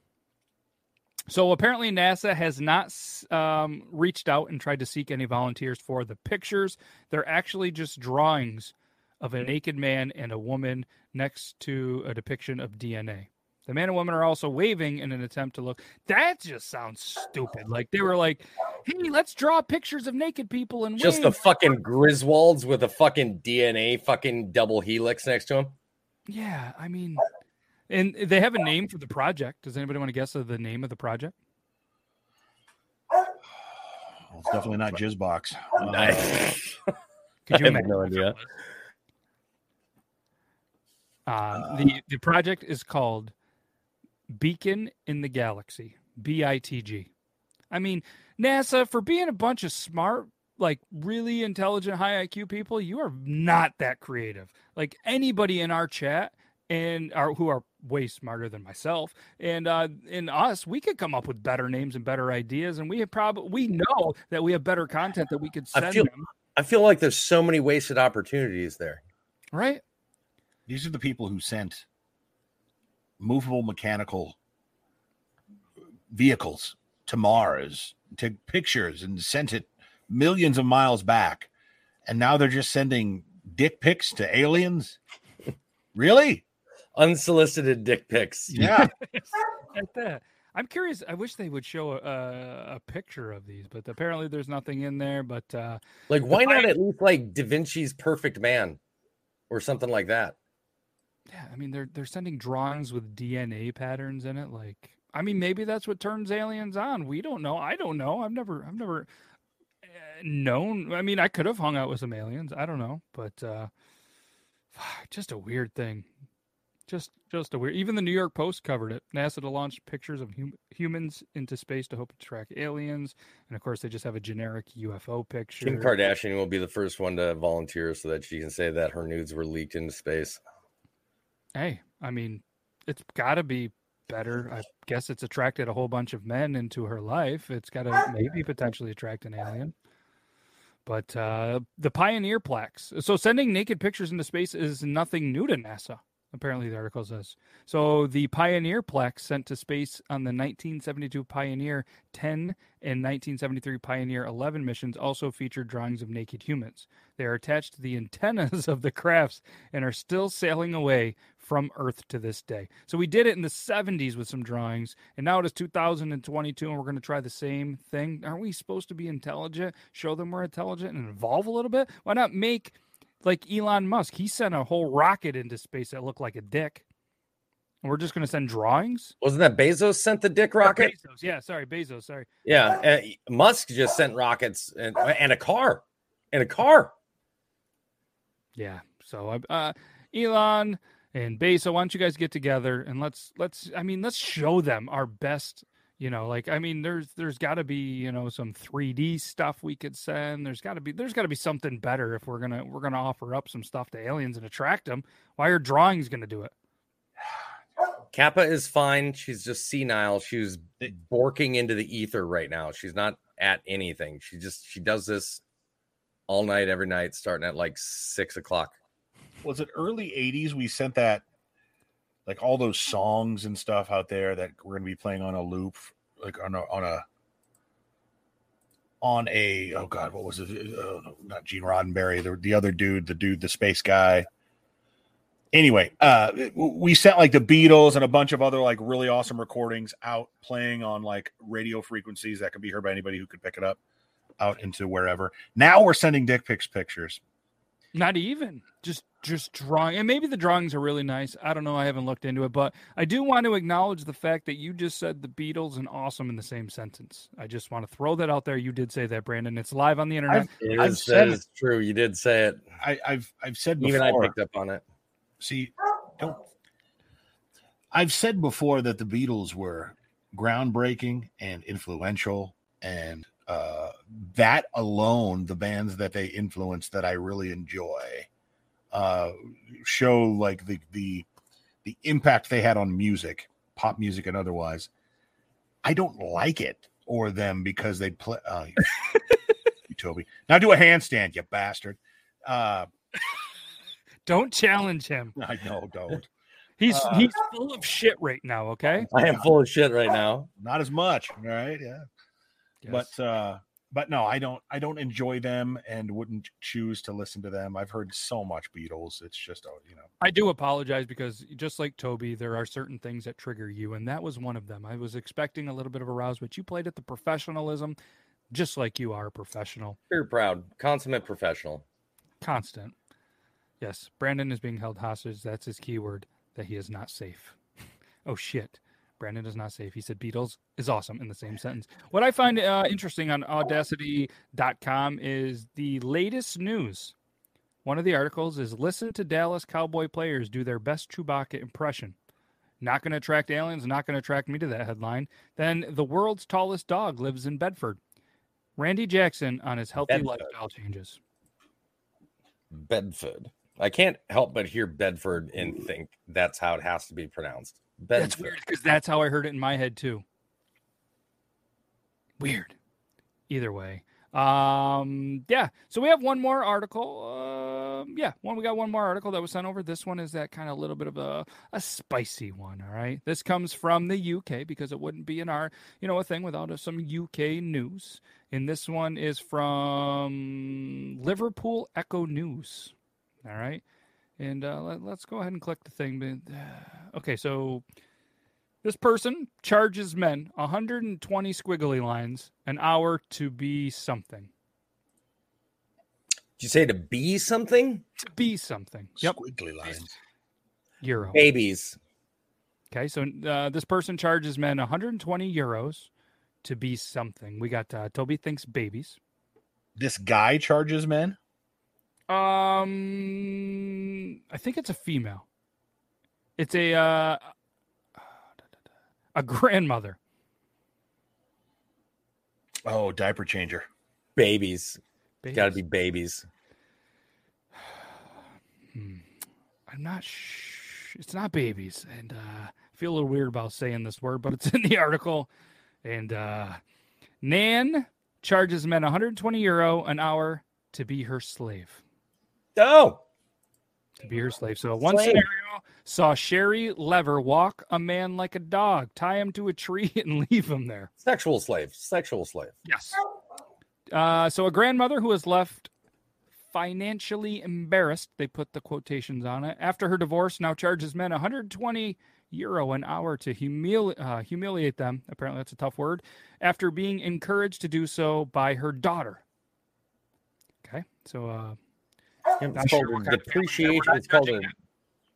Speaker 1: So apparently, NASA has not um, reached out and tried to seek any volunteers for the pictures. They're actually just drawings of a naked man and a woman next to a depiction of DNA. The man and woman are also waving in an attempt to look. That just sounds stupid. Like they were like, "Hey, let's draw pictures of naked people and
Speaker 3: Just the
Speaker 1: wave."
Speaker 3: fucking Griswolds with a fucking DNA fucking double helix next to them.
Speaker 1: Yeah, I mean, and they have a name for the project. Does anybody want to guess the name of the project?
Speaker 4: Well, it's definitely not Jizzbox. (laughs) Uh,
Speaker 1: Could you
Speaker 3: I have no idea.
Speaker 1: was? Um, the the project is called Beacon in the Galaxy. B I T G. I mean, NASA for being a bunch of smart, like really intelligent, high IQ people, you are not that creative. Like anybody in our chat and are who are way smarter than myself and uh in us we could come up with better names and better ideas and we have probably we know that we have better content that we could
Speaker 3: I
Speaker 1: send
Speaker 3: feel-
Speaker 1: them
Speaker 3: I feel like there's so many wasted opportunities there.
Speaker 1: right
Speaker 4: These are the people who sent movable mechanical vehicles to Mars, took pictures and sent it millions of miles back. And now they're just sending dick pics to aliens? (laughs) Really?
Speaker 3: Unsolicited dick pics. (laughs)
Speaker 4: Yeah.
Speaker 1: at that. I'm curious. I wish they would show a, a, a picture of these, but apparently there's nothing in there. But uh,
Speaker 3: Like, why
Speaker 1: pi-
Speaker 3: not at least like Da Vinci's Perfect Man or something like that?
Speaker 1: yeah, I mean they're they're sending drawings with DNA patterns in it. Like, I mean maybe that's what turns aliens on. We don't know. I don't know. I've never I've never uh, known. I mean, I could have hung out with some aliens. I don't know, but uh, (sighs) just a weird thing. Just just a weird. Even the New York Post covered it. NASA to launch pictures of hum- humans into space to hope to track aliens, and of course they just have a generic UFO picture.
Speaker 3: Kim Kardashian will be the first one to volunteer so that she can say that her nudes were leaked into space.
Speaker 1: Hey, I mean, it's got to be better. I guess it's attracted a whole bunch of men into her life. It's got to maybe potentially attract an alien. But uh, the Pioneer plaques. So sending naked pictures into space is nothing new to NASA. Apparently, the article says. So the Pioneer plaques sent to space on the 1972 Pioneer 10 and 1973 Pioneer 11 missions also featured drawings of naked humans. They are attached to the antennas (laughs) of the crafts and are still sailing away from Earth to this day. So we did it in the 70s with some drawings, and now it is 2022, and we're going to try the same thing. Aren't we supposed to be intelligent? Show them we're intelligent and evolve a little bit? Why not make like Elon Musk? He sent a whole rocket into space that looked like a dick. And we're just going to send drawings?
Speaker 3: Wasn't that Bezos sent the dick rocket?
Speaker 1: Bezos. Yeah, sorry, Bezos. Sorry.
Speaker 3: Yeah, uh, Musk just sent rockets and and a car, and a car.
Speaker 1: Yeah. So, I- uh, Elon and Besa, why don't you guys get together and let's let's I mean let's show them our best. You know, like I mean, there's there's got to be you know some 3D stuff we could send. There's got to be there's got to be something better if we're gonna we're gonna offer up some stuff to aliens and attract them. Why are drawings gonna do it? (sighs)
Speaker 3: Kappa is fine. She's just senile. She's borking into the ether right now. She's not at anything. She just she does this all night, every night, starting at like six o'clock.
Speaker 4: Was it early '80s? We sent that, like all those songs and stuff out there that we're going to be playing on a loop, like on a on a on a oh god, what was it? Uh, not Gene Roddenberry, the the other dude, the dude, the space guy anyway, uh, we sent like the Beatles and a bunch of other like really awesome recordings out playing on like radio frequencies that can be heard by anybody who could pick it up out into wherever. Now we're sending dick pics pictures.
Speaker 1: Not even just just drawing, and maybe the drawings are really nice. I don't know. I haven't looked into it, but I do want to acknowledge the fact that you just said the Beatles and awesome in the same sentence. I just want to throw that out there. You did say that, Brandon. It's live on the internet.
Speaker 3: I've, it I've is, said it's true. You did say it.
Speaker 4: I, have I've said before,
Speaker 3: even I picked up on it.
Speaker 4: See, don't. I've said before that the Beatles were groundbreaking and influential, and uh, that alone, the bands that they influenced that I really enjoy, uh, show like the the the impact they had on music, pop music and otherwise. I don't like it or them because they play. Uh, (laughs) you, Toby, now do a handstand, you bastard. Uh, (laughs)
Speaker 1: don't challenge him.
Speaker 4: I know, don't.
Speaker 1: he's uh, he's full of shit right now, okay?
Speaker 3: I am full of shit right now.
Speaker 4: Not as much, right? Yeah. Yes. But uh but no, I don't I don't enjoy them and wouldn't choose to listen to them. I've heard so much Beatles. It's just oh, you know.
Speaker 1: I do apologize because just like Toby, there are certain things that trigger you and that was one of them. I was expecting a little bit of a rouse, but you played at the professionalism just like you are a professional.
Speaker 3: Very proud. Consummate professional.
Speaker 1: Constant. Yes, Brandon is being held hostage. That's his keyword, that he is not safe. (laughs) oh, shit. Brandon is not safe. He said Beatles is awesome in the same sentence. What I find uh, interesting on audacy.com is the latest news. One of the articles is listen to Dallas Cowboy players do their best Chewbacca impression. Not going to attract aliens, not going to attract me to that headline. Then the world's tallest dog lives in Bedford. Randy Jackson on his healthy Bedford. lifestyle changes.
Speaker 3: Bedford. I can't help but hear Bedford and think that's how it has to be pronounced. Bedford.
Speaker 1: That's weird because that's how I heard it in my head too. Weird. Either way. Um, yeah. So we have one more article. Uh, yeah, one we got one more article that was sent over. This one is that kind of little bit of a, a spicy one. All right. This comes from the UK because it wouldn't be in our, you know, a thing without some UK news. And this one is from Liverpool Echo News. All right. And uh, let, us go ahead and click the thing. (sighs) Okay, so this person charges men 120 squiggly lines an hour to be something.
Speaker 3: Did you say to be something?
Speaker 1: To be something. Yep.
Speaker 4: Squiggly lines.
Speaker 1: Euro.
Speaker 3: Babies.
Speaker 1: Okay, so uh, this person charges men 120 euros to be something. We got uh, Toby thinks babies.
Speaker 4: This guy charges men?
Speaker 1: Um, I think it's a female. It's a uh, a grandmother.
Speaker 4: Oh, diaper changer.
Speaker 3: Babies. babies. Got to be babies.
Speaker 1: hmm. I'm not. Sh- it's not babies, and uh, I feel a little weird about saying this word, but it's in the article. And uh, Nan charges men 120 euro an hour to be her slave.
Speaker 3: Oh.
Speaker 1: To be her slave. So one slave. scenario saw Sherry Lever walk a man like a dog, tie him to a tree, (laughs) and leave him there.
Speaker 3: Sexual slave. Sexual slave.
Speaker 1: Yes. Uh, so a grandmother who was left financially embarrassed, they put the quotations on it, after her divorce now charges men 120 euro an hour to humili- uh, humiliate them. Apparently, that's a tough word. After being encouraged to do so by her daughter. Okay, so uh,
Speaker 3: it's called sure depreciation. It's called a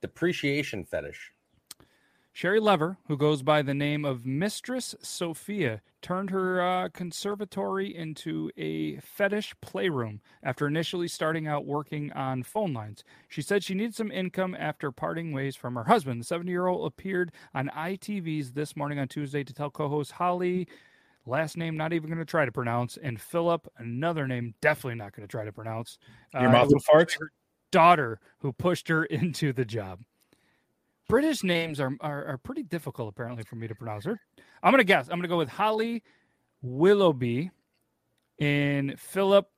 Speaker 3: depreciation fetish.
Speaker 1: Sherry Lever, who goes by the name of Mistress Sophia, turned her uh, conservatory into a fetish playroom after initially starting out working on phone lines. She said she needed some income after parting ways from her husband. The 70 year old appeared on ITV's this morning on Tuesday to tell co host Holly, last name not even going to try to pronounce, and Philip, another name definitely not going to try to pronounce.
Speaker 4: Your uh, mouth farts?
Speaker 1: Her daughter who pushed her (laughs) into the job. British names are, are, are pretty difficult apparently for me to pronounce. Her. I'm gonna guess. I'm gonna go with Holly Willoughby and Philip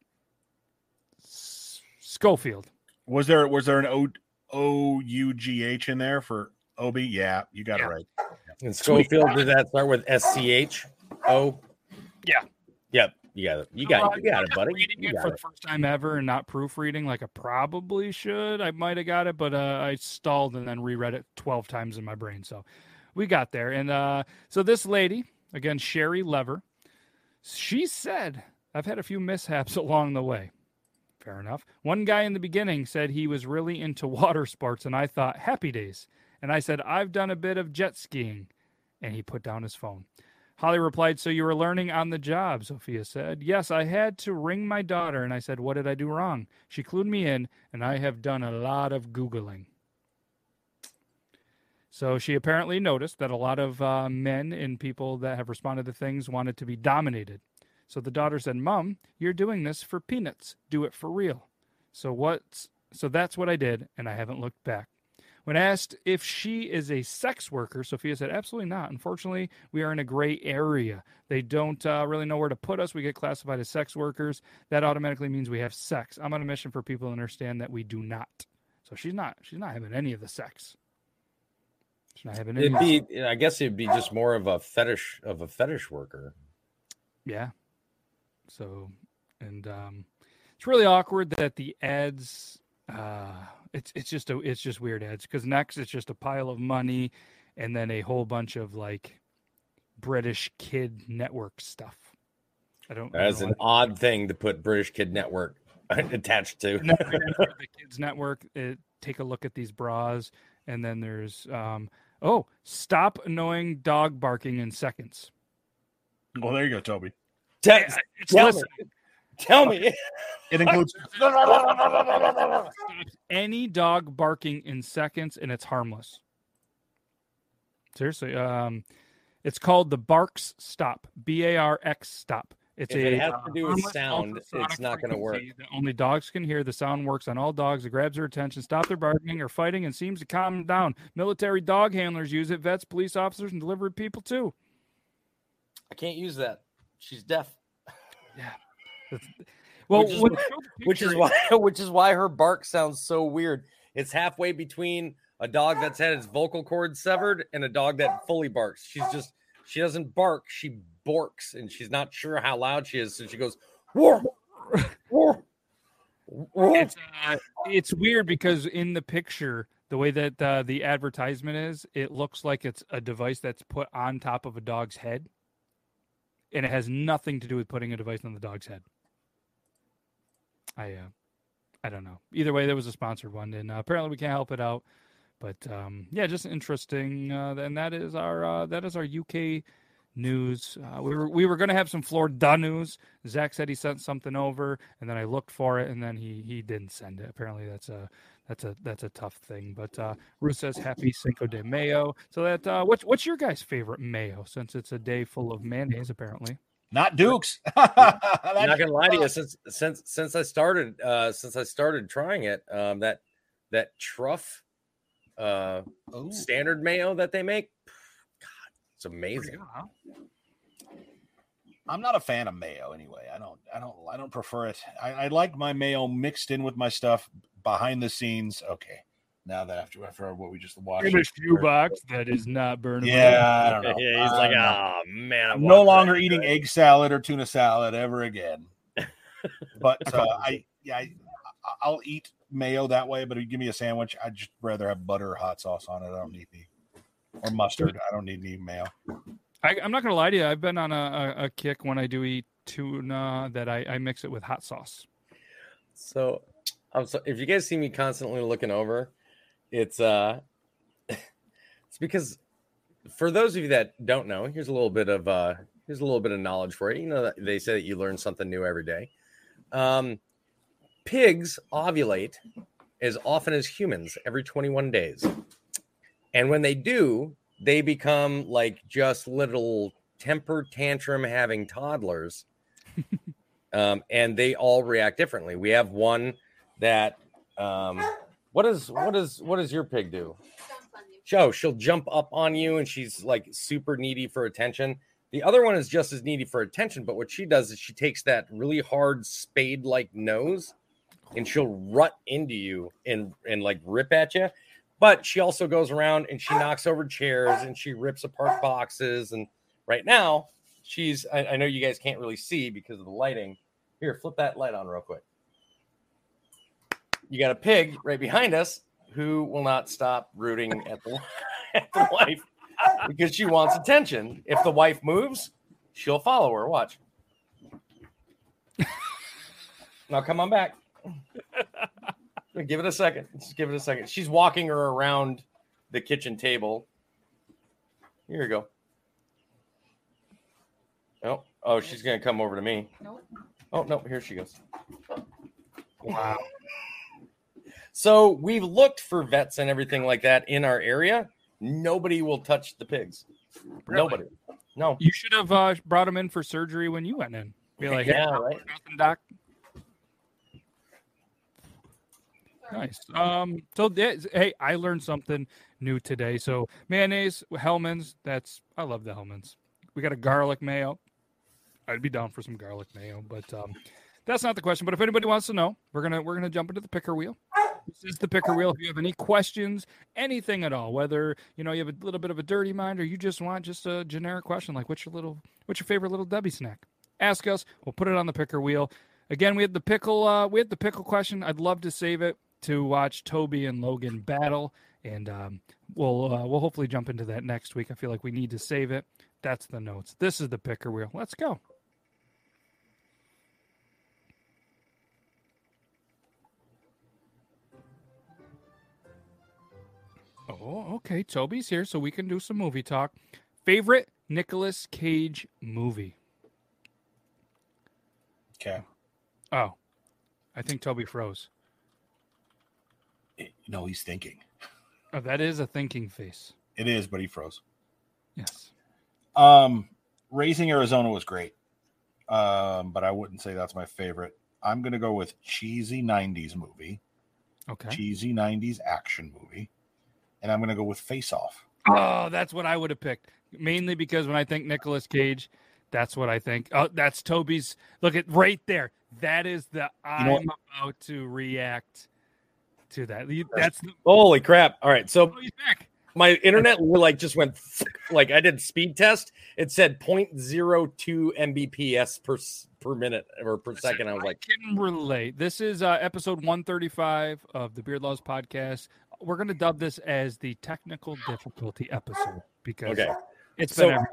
Speaker 1: Schofield.
Speaker 4: Was there was there an O O U G H in there for Obi? Yeah, you got yeah. it right.
Speaker 3: And Schofield Sweet. did that start with S C H O?
Speaker 1: Yeah.
Speaker 3: Yep. You got it. You got it. You got it, buddy. Reading
Speaker 1: it for it. the first time ever and not proofreading like I probably should. I might have got it, but uh, I stalled and then reread it 12 times in my brain. So we got there. And uh, so this lady, again, Sherry Lever, she said, I've had a few mishaps (laughs) along the way. Fair enough. One guy in the beginning said he was really into (laughs) water sports, and I thought, happy days. And I said, I've done a bit of jet skiing. And he put down his phone. Holly replied, So you were learning on the job, Sophia said. Yes, I had to ring my daughter, and I said, What did I do wrong? She clued me in, and I have done a lot of Googling. So she apparently noticed that a lot of uh, men and people that have responded to things wanted to be dominated. So the daughter said, Mom, you're doing this for peanuts. Do it for real. So what's so that's what I did, and I haven't looked back. When asked if she is a sex worker, Sophia said, Absolutely not. Unfortunately, we are in a gray area. They don't uh, really know where to put us. We get classified as sex workers. That automatically means we have sex. I'm on a mission for people to understand that we do not. So she's not. She's not having any of the sex.
Speaker 3: She's not having any. It'd be. I guess it'd be just more of a fetish of a fetish worker.
Speaker 1: Yeah. So, and um, it's really awkward that the ads uh it's it's just a it's just weird ads because next it's just a pile of money and then a whole bunch of like british kid network stuff. I don't
Speaker 3: that's an odd thing to put british kid network (laughs) attached to.
Speaker 1: The kids network it, take a look at these bras and then there's um oh stop annoying dog barking in seconds.
Speaker 4: Well there you go toby.
Speaker 3: Tell, tell, Tell me.
Speaker 4: It includes
Speaker 1: any dog barking in seconds and it's harmless. Seriously. Um, it's called the BarxStop. B A R X Stop. It's
Speaker 3: if
Speaker 1: a
Speaker 3: it has to do with sound, it's not going to work.
Speaker 1: That only dogs can hear. The sound works on all dogs. It grabs their attention, stop their barking or fighting, and seems to calm them down. Military dog handlers use it. Vets, police officers, and delivery people too.
Speaker 3: I can't use that. She's deaf.
Speaker 1: Yeah.
Speaker 3: Well, which is, which is why (laughs) which is why her bark sounds so weird. It's halfway between a dog that's had its vocal cords severed and a dog that fully barks. She's just she doesn't bark, she borks, and she's not sure how loud she is. So she goes, Whoa, whoa,
Speaker 1: whoa. It's, uh, it's weird because in the picture, the way that uh, the advertisement is, it looks like it's a device that's put on top of a dog's head, and it has nothing to do with putting a device on the dog's head. I uh, I don't know. Either way, there was a sponsored one, and uh, apparently we can't help it out. But um, yeah, just interesting. Uh, and that is our uh, that is our UK news. Uh, we were we were going to have some Florida news. Zach said he sent something over, and then I looked for it, and then he he didn't send it. Apparently, that's a that's a that's a tough thing. But uh, Ruth says happy Cinco de Mayo. So that uh, what's what's your guys' favorite mayo? Since it's a day full of mayonnaise, apparently
Speaker 4: not Duke's. (laughs)
Speaker 3: I'm not gonna lie to you. (laughs) Since since since I started uh since I started trying it, um that that truff uh Ooh. standard mayo that they make, God, it's amazing.
Speaker 4: I'm not a fan of mayo anyway. I don't I don't I don't prefer it. I, I like my mayo mixed in with my stuff behind the scenes. Okay now that after after what we just watched.
Speaker 1: In a shoebox that is not burning.
Speaker 4: Yeah, I don't know.
Speaker 3: Yeah, he's like, oh man,
Speaker 4: I'm no longer eating good. egg salad or tuna salad ever again. (laughs) But uh, I yeah, I, I'll eat mayo that way. But if you give me a sandwich, I'd just rather have butter or hot sauce on it. I don't need any or mustard. I don't need any mayo.
Speaker 1: I, am not gonna lie to you. I've been on a, a, a kick when I do eat tuna that I, I mix it with hot sauce.
Speaker 3: So, so if you guys see me constantly looking over, it's uh (laughs) it's because for those of you that don't know, here's a little bit of uh, here's a little bit of knowledge for you. You know they say that you learn something new every day. Um, pigs ovulate as often as humans every 21 days, and when they do, they become like just little temper tantrum having toddlers, (laughs) um, and they all react differently. We have one that um, what is what is what does your pig do? Joe, she'll jump up on you and she's like super needy for attention. The other one is just as needy for attention, but what she does is she takes that really hard spade like nose and she'll rut into you and and like rip at you. But she also goes around and she knocks over chairs and she rips apart boxes. And right now, she's I, I know you guys can't really see because of the lighting. Here, flip that light on real quick. You got a pig right behind us who will not stop rooting at the, (laughs) at the wife because she wants attention. If the wife moves, she'll follow her. Watch. (laughs) now come on back. (laughs) give it a second. Just give it a second. She's walking her around the kitchen table. Here you go. Oh, oh, she's gonna come over to me. Nope. Oh no, here she goes. Wow. So we've looked for vets and everything like that in our area. Nobody will touch the pigs. Really? Nobody. No.
Speaker 1: You should have uh, brought them in for surgery when you went in. Be like, yeah, hey, right. Nothing, doc. Nice. Um. So, hey, I learned something new today. So, mayonnaise, Hellmann's. That's I love the Hellmann's. We got a garlic mayo. I'd be down for some garlic mayo, but um, that's not the question. But if anybody wants to know, we're gonna we're gonna jump into the picker wheel. This is the picker wheel. If you have any questions, anything at all, whether you know you have a little bit of a dirty mind or you just want just a generic question like what's your little what's your favorite little Debbie snack? Ask us. We'll put it on the picker wheel. Again, we had the pickle. Uh, we had the pickle question. I'd love to save it to watch Toby and Logan battle, and um, we'll uh, we'll hopefully jump into that next week. I feel like we need to save it. That's the notes. This is the picker wheel. Let's go. Oh, okay. Toby's here, so we can do some movie talk. Favorite Nicolas Cage movie?
Speaker 4: Okay.
Speaker 1: Oh, I think Toby froze.
Speaker 4: No, he's thinking.
Speaker 1: Oh, that is a thinking face.
Speaker 4: It is, but he froze.
Speaker 1: Yes.
Speaker 4: Um, Raising Arizona was great, um, but I wouldn't say that's my favorite. I'm going to go with cheesy '90s movie.
Speaker 1: Okay.
Speaker 4: Cheesy '90s action movie and I'm going to go with Face Off.
Speaker 1: Oh, that's what I would have picked. Mainly because when I think Nicolas Cage, that's what I think. Oh, that's Toby's. Look at right there. That is the I'm you about to react to that. That's
Speaker 3: holy crap. All right, so oh, he's back. My internet (laughs) like just went like I did speed test. It said 0.02 Mbps per per minute or per second. I was like,
Speaker 1: I can relate. This is uh, episode 135 of the Beard Laws podcast we're going to dub this as the technical difficulty episode because okay. it's been so, everywhere.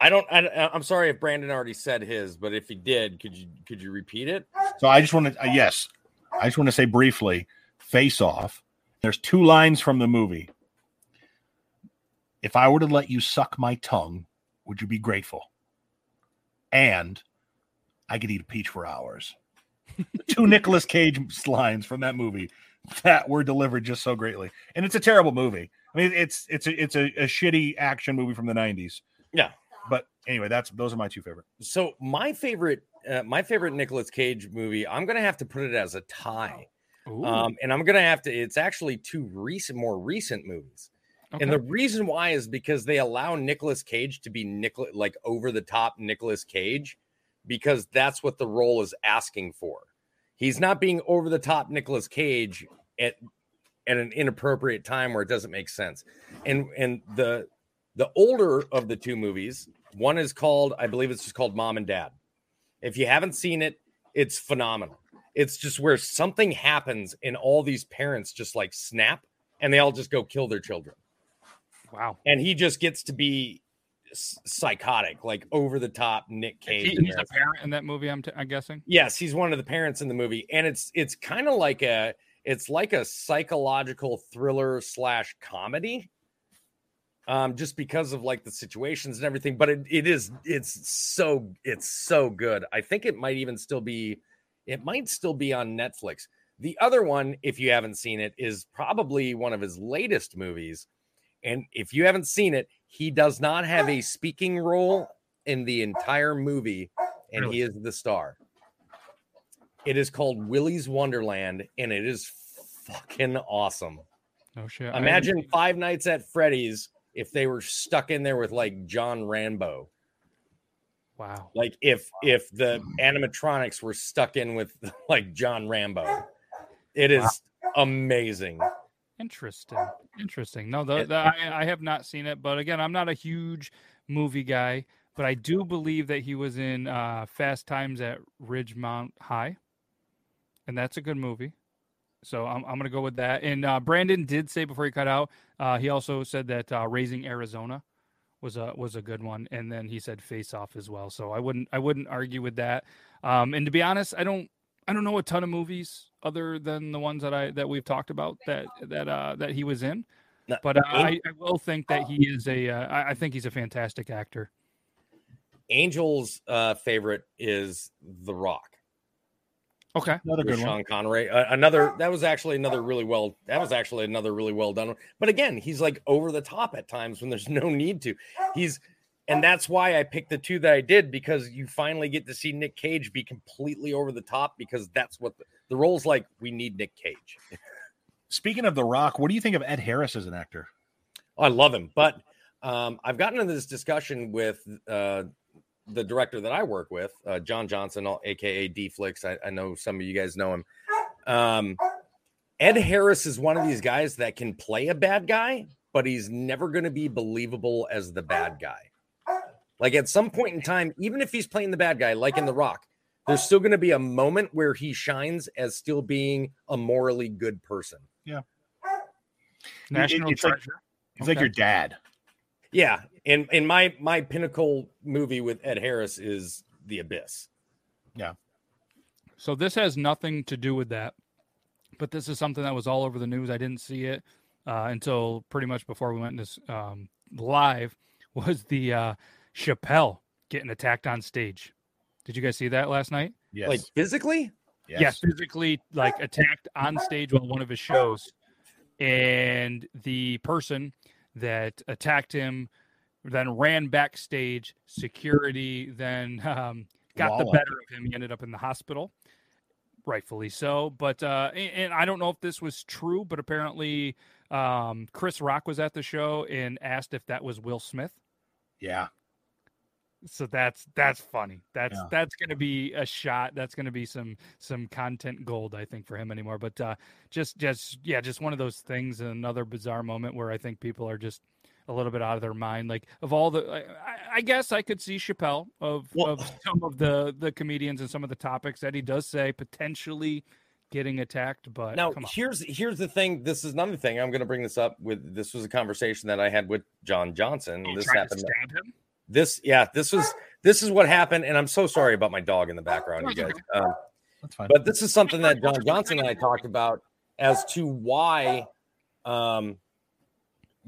Speaker 3: I don't. I, am sorry if Brandon already said his, but if he did, could you could you repeat it?
Speaker 4: So I just want to. Uh, yes, I just want to say briefly. Face off. There's two lines from the movie. If I were to let you suck my tongue, would you be grateful? And I could eat a peach for hours. two (laughs) Nicolas Cage lines from that movie that were delivered just so greatly. And it's a terrible movie. I mean, it's it's a it's a, a shitty action movie from the '90s.
Speaker 3: Yeah.
Speaker 4: But anyway, that's those are my two favorite.
Speaker 3: So my favorite, uh, my favorite Nicolas Cage movie. I'm gonna have to put it as a tie. Um, and I'm gonna have to. It's actually two recent, more recent movies. Okay. And the reason why is because they allow Nicolas Cage to be Nicolas, like over the top Nicolas Cage, because that's what the role is asking for. He's not being over the top Nicolas Cage at at an inappropriate time where it doesn't make sense. And and the the older of the two movies, one is called, I believe it's just called Mom and Dad. If you haven't seen it, it's phenomenal. It's just where something happens and all these parents just like snap and they all just go kill their children.
Speaker 1: Wow.
Speaker 3: And he just gets to be psychotic, like over the top Nick Cage.
Speaker 1: He, he's a parent in that movie. I'm, t- I'm guessing.
Speaker 3: Yes, he's one of the parents in the movie, and it's it's kind of like a it's like a psychological thriller slash comedy. um, just because of like the situations and everything. But it, it is it's so it's so good. I think it might even still be it might still be on Netflix. The other one, if you haven't seen it, is probably one of his latest movies. And if you haven't seen it, he does not have a speaking role in the entire movie, and really? he is the star. It is called Willy's Wonderland, and it is fucking awesome.
Speaker 1: Oh shit!
Speaker 3: Imagine Five Nights at Freddy's if they were stuck in there with like John Rambo.
Speaker 1: Wow.
Speaker 3: Like if if the animatronics were stuck in with (laughs) like John Rambo. It is wow. amazing.
Speaker 1: Interesting. Interesting. No, the, the, I, I have not seen it, but again, I'm not a huge movie guy, but I do believe that he was in uh, Fast Times at Ridgemont High, and that's a good movie. So I'm, I'm going to go with that. And uh, Brandon did say before he cut out, uh, he also said that uh, Raising Arizona was a was a good one, and then he said Face Off as well. So I wouldn't I wouldn't argue with that. Um, and to be honest, I don't I don't know a ton of movies other than the ones that I that we've talked about that that uh, that he was in. But uh, I, I, will think that he is a. Uh, I think he's a fantastic actor.
Speaker 3: Angel's uh, favorite is The Rock.
Speaker 1: Okay,
Speaker 3: another good Sean one. Connery. Uh, another that was actually another really well. That was actually another really well done. One. But again, he's like over the top at times when there's (laughs) no need to. He's and that's why I picked the two that I did because you finally get to see Nick Cage be completely over the top because that's what the, the role's like. We need Nick Cage.
Speaker 4: Speaking of The Rock, what do you think of Ed Harris as an actor?
Speaker 3: Oh, I love him, but um, I've gotten into this discussion with uh, the director that I work with, uh, John Johnson, aka D-Flix. I, I, know some of you guys know him. Um, Ed Harris is one of these guys that can play a bad guy, but he's never going to be believable as the bad guy. Like at some point in time, even if he's playing the bad guy, like in The Rock, there's still going to be a moment where he shines as still being a morally good person.
Speaker 4: Yeah.
Speaker 1: National
Speaker 4: it's treasure. Like, it's okay. like your dad.
Speaker 3: Yeah, and and my my pinnacle movie with Ed Harris is The Abyss.
Speaker 4: Yeah.
Speaker 1: So this has nothing to do with that, but this is something that was all over the news. I didn't see it uh, until pretty much before we went this um, live. (laughs) Was the uh, Chappelle getting attacked on stage? Did you guys see that last night?
Speaker 3: Yes. Like physically?
Speaker 1: Yes. Yeah, physically like attacked on stage on one of his shows. And the person that attacked him then ran backstage. Security then (laughs) um, got the better of him. He ended up in the hospital, rightfully so. But uh, and, and I don't know if this was true, but apparently um, Chris Rock was at the show and asked if that was Will Smith.
Speaker 4: Yeah.
Speaker 1: So that's that's funny. That's yeah. that's going to be a shot. That's going to be some some content gold, I think, for him anymore. But uh, just just yeah, just one of those things. Another bizarre moment where I think people are just a little bit out of their mind. Like of all the, I, I guess I could see Chappelle of, well, of some of the the comedians and some of the topics that he does say potentially getting attacked. But
Speaker 3: now here's here's the thing. This is another thing. I'm going to bring this up with. This was a conversation that I had with John Johnson. this happened. This yeah. This was this is what happened, and I'm so sorry about my dog in the background, you guys. Um, That's fine. But this is something that John Johnson and I talked about as to why um,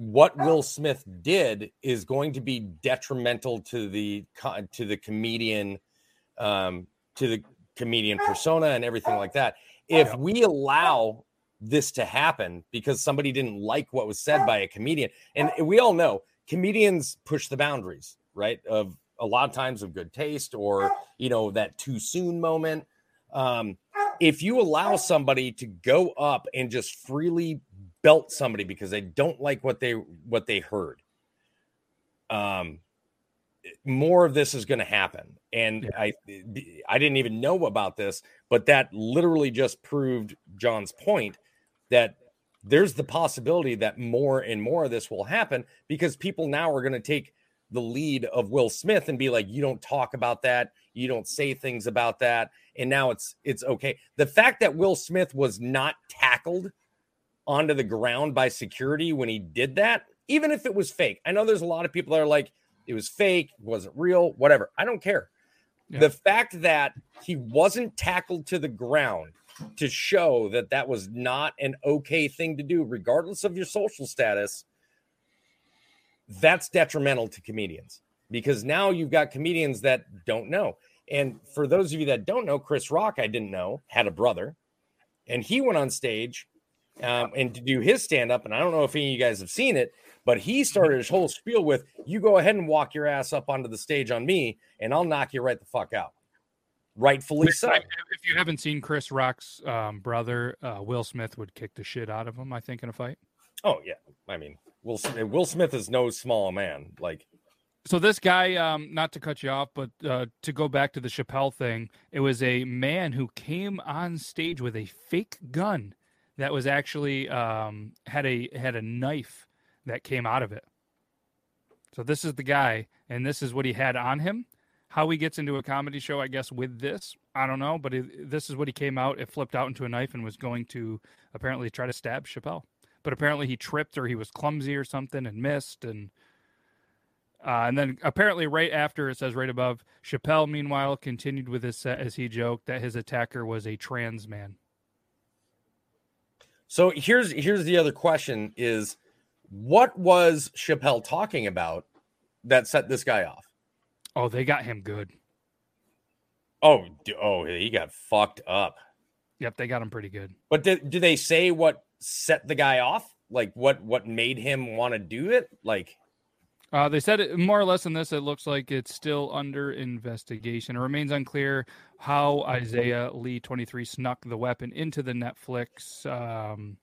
Speaker 3: what Will Smith did is going to be detrimental to the to the comedian um, to the comedian persona and everything like that. If we allow this to happen because somebody didn't like what was said by a comedian, and we all know comedians push the boundaries, right? Of a lot of times of good taste or you know that too soon moment. Um, if you allow somebody to go up and just freely belt somebody because they don't like what they what they heard. Um more of this is going to happen. And yeah. i i didn't even know about this but that literally just proved john's point that there's the possibility that more and more of this will happen because people now are going to take the lead of will smith and be like you don't talk about that. You don't say things about that. And now it's it's okay. The fact that will smith was not tackled onto the ground by security when he did that, even if it was fake. I know there's a lot of people that are like, it was fake, wasn't real, whatever. I don't care. Yeah. The fact that he wasn't tackled to the ground to show that that was not an okay thing to do, regardless of your social status, that's detrimental to comedians because now you've got comedians that don't know. And for those of you that don't know, Chris Rock, I didn't know, had a brother, and he went on stage um, and to do his stand up. And I don't know if any of you guys have seen it, but he started his whole spiel with, "You go ahead and walk your ass up onto the stage on me, and I'll knock you right the fuck out." Rightfully so.
Speaker 1: If you haven't seen Chris Rock's um, brother, uh, Will Smith would kick the shit out of him. I think in a fight.
Speaker 3: Oh yeah, I mean, Will Will Smith is no small man. Like
Speaker 1: so this guy, um, not to cut you off, but uh, to go back to the Chappelle thing, it was a man who came on stage with a fake gun that was actually um, had a had a knife that came out of it. So this is the guy, and this is what he had on him. How he gets into a comedy show, I guess, with this, I don't know, but it, this is what he came out. It flipped out into a knife and was going to apparently try to stab Chappelle, but apparently he tripped or he was clumsy or something and missed and uh, and then apparently, right after it says right above, Chappelle, meanwhile, continued with his set as he joked that his attacker was a trans man.
Speaker 3: So here's here's the other question: Is what was Chappelle talking about that set this guy off?
Speaker 1: Oh, they got him good.
Speaker 3: Oh, oh, he got fucked up.
Speaker 1: Yep, they got him pretty good.
Speaker 3: But did, do they say what set the guy off? Like what what made him want to do it? Like
Speaker 1: uh, they said it, more or less in this, it looks like it's still under investigation. It remains unclear how Isaiah Lee 23 snuck the weapon into the Netflix um,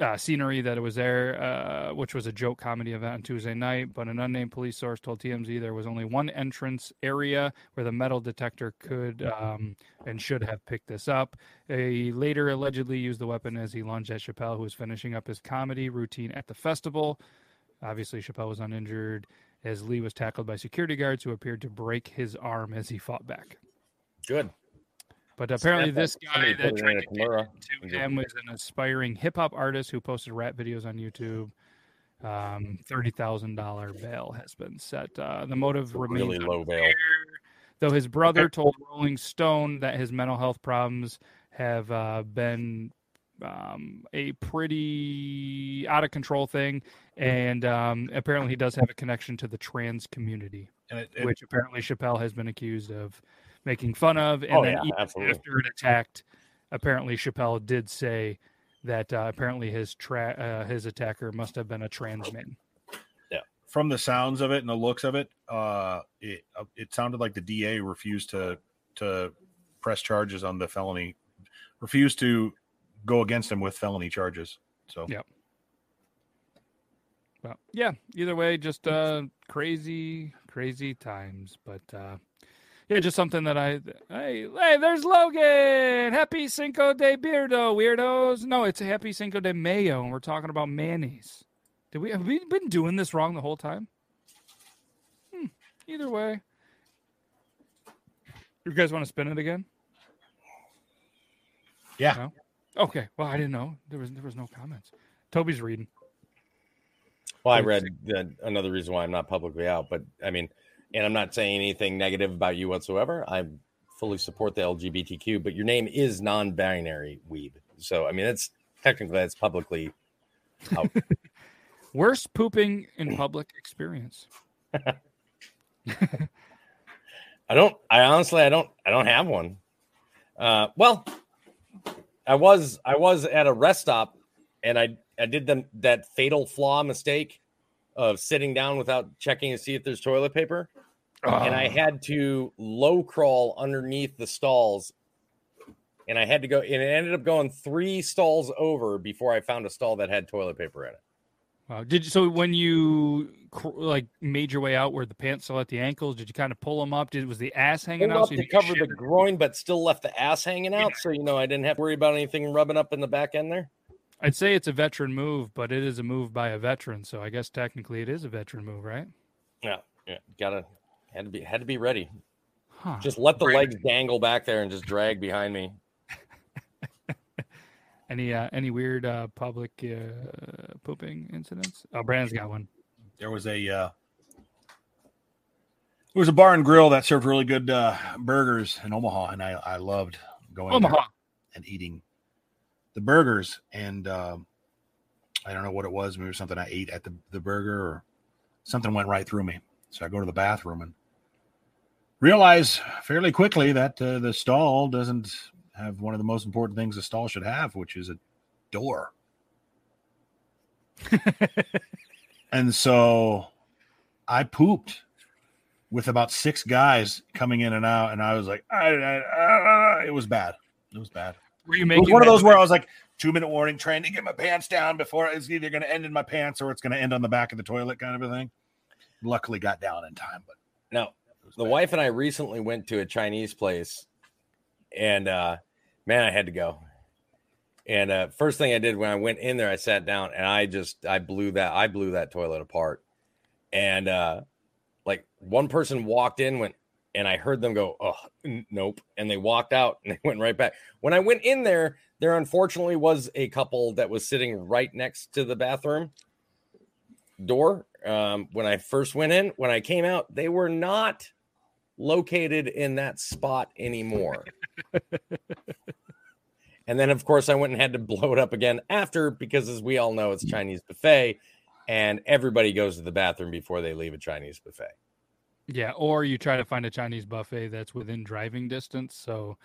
Speaker 1: uh, scenery that it was there, uh, which was a joke comedy event on Tuesday night. But an unnamed police source told TMZ there was only one entrance area where the metal detector could um, and should have picked this up. He later allegedly used the weapon as he lunged at Chappelle, who was finishing up his comedy routine at the festival. Obviously, Chappelle was uninjured as Lee was tackled by security guards who appeared to break his arm as he fought back.
Speaker 3: Good.
Speaker 1: But apparently, this guy that tried to get to him was an aspiring hip hop artist who posted rap videos on YouTube. Um, Thirty thousand dollar bail has been set. Uh, the motive remains
Speaker 3: really low bail.
Speaker 1: Though his brother told Rolling Stone that his mental health problems have uh, been um, a pretty out of control thing, and um, apparently he does have a connection to the trans community, it, it, which apparently Chappelle has been accused of making fun of. And
Speaker 3: oh,
Speaker 1: then
Speaker 3: yeah, absolutely.
Speaker 1: after it attacked, apparently Chappelle did say that uh, apparently his tra- uh, his attacker must have been a trans man.
Speaker 4: Yeah, from the sounds of it and the looks of it, uh, it uh, it sounded like the DA refused to to press charges on the felony, refused to go against him with felony charges. So
Speaker 1: yeah. Well, yeah. Either way, just uh, crazy, crazy times. But uh, yeah, just something that I hey hey, there's Logan. Happy Cinco de Beardo, weirdos. No, it's a Happy Cinco de Mayo, and we're talking about mayonnaise. Did we have we been doing this wrong the whole time? Hmm. Either way, you guys want to spin it again?
Speaker 4: Yeah.
Speaker 1: No? Okay. Well, I didn't know there was there was no comments. Toby's reading.
Speaker 3: Well, I read another reason why I'm not publicly out, but I mean, and I'm not saying anything negative about you whatsoever. I fully support the LGBTQ, but your name is non-binary weeb. So I mean, it's technically that's publicly out. (laughs) (laughs)
Speaker 1: Worst pooping in public experience. (laughs)
Speaker 3: I don't. I honestly, I don't. I don't have one. Uh, well, I was I was at a rest stop and I I did the, that fatal flaw mistake of sitting down without checking to see if there's toilet paper. And I ah. had to low crawl underneath the stalls. And I had to go and it ended up going three stalls over before I found a stall that had toilet paper in it.
Speaker 1: Wow. Did you, so when you like made your way out where the pants still at the ankles? Did you kind of pull them up? Did was the ass hanging
Speaker 3: Pulled
Speaker 1: out?
Speaker 3: So to cover the groin, but still left the ass hanging out, yeah. so you know I didn't have to worry about anything rubbing up in the back end there.
Speaker 1: I'd say it's a veteran move, but it is a move by a veteran, so I guess technically it is a veteran move, right?
Speaker 3: Yeah, yeah. Gotta had to be had to be ready. Huh. Just let the right. legs dangle back there and just drag behind me. (laughs)
Speaker 1: Any uh, any weird uh, public uh, pooping incidents? Oh, Brandon's got one.
Speaker 4: There was a uh, there was a bar and grill that served really good uh, burgers in Omaha, and I I loved going
Speaker 1: Omaha
Speaker 4: and eating the burgers. And um, I don't know what it was, maybe something I ate at the the burger, or something went right through me. So I go to the bathroom and realize fairly quickly that uh, the stall doesn't have one of the most important things a stall should have, which is a door. (laughs) and so I pooped with about six guys coming in and out, and I was like, I, I, I, it was bad. It was bad.
Speaker 1: Were you making
Speaker 4: one of those where I was like, two minute warning, trying to get my pants down before it's either going to end in my pants or it's going to end on the back of the toilet, kind of a thing. Luckily, got down in time, but
Speaker 3: no. The bad. wife and I recently went to a Chinese place, and uh, man, I had to go. And uh, first thing I did when I went in there, I sat down and I just I blew that I blew that toilet apart. And uh, like one person walked in, went, and I heard them go, "Oh, nope," and they walked out and they went right back. When I went in there, there unfortunately was a couple that was sitting right next to the bathroom door. Um, when I first went in, when I came out, they were not located in that spot anymore. (laughs) and then, of course, I went and had to (laughs) blow it up again after because, as we all know, it's Chinese buffet, and everybody goes to the bathroom before they leave a Chinese buffet.
Speaker 1: Yeah, or you try to find a Chinese buffet that's within driving distance. So,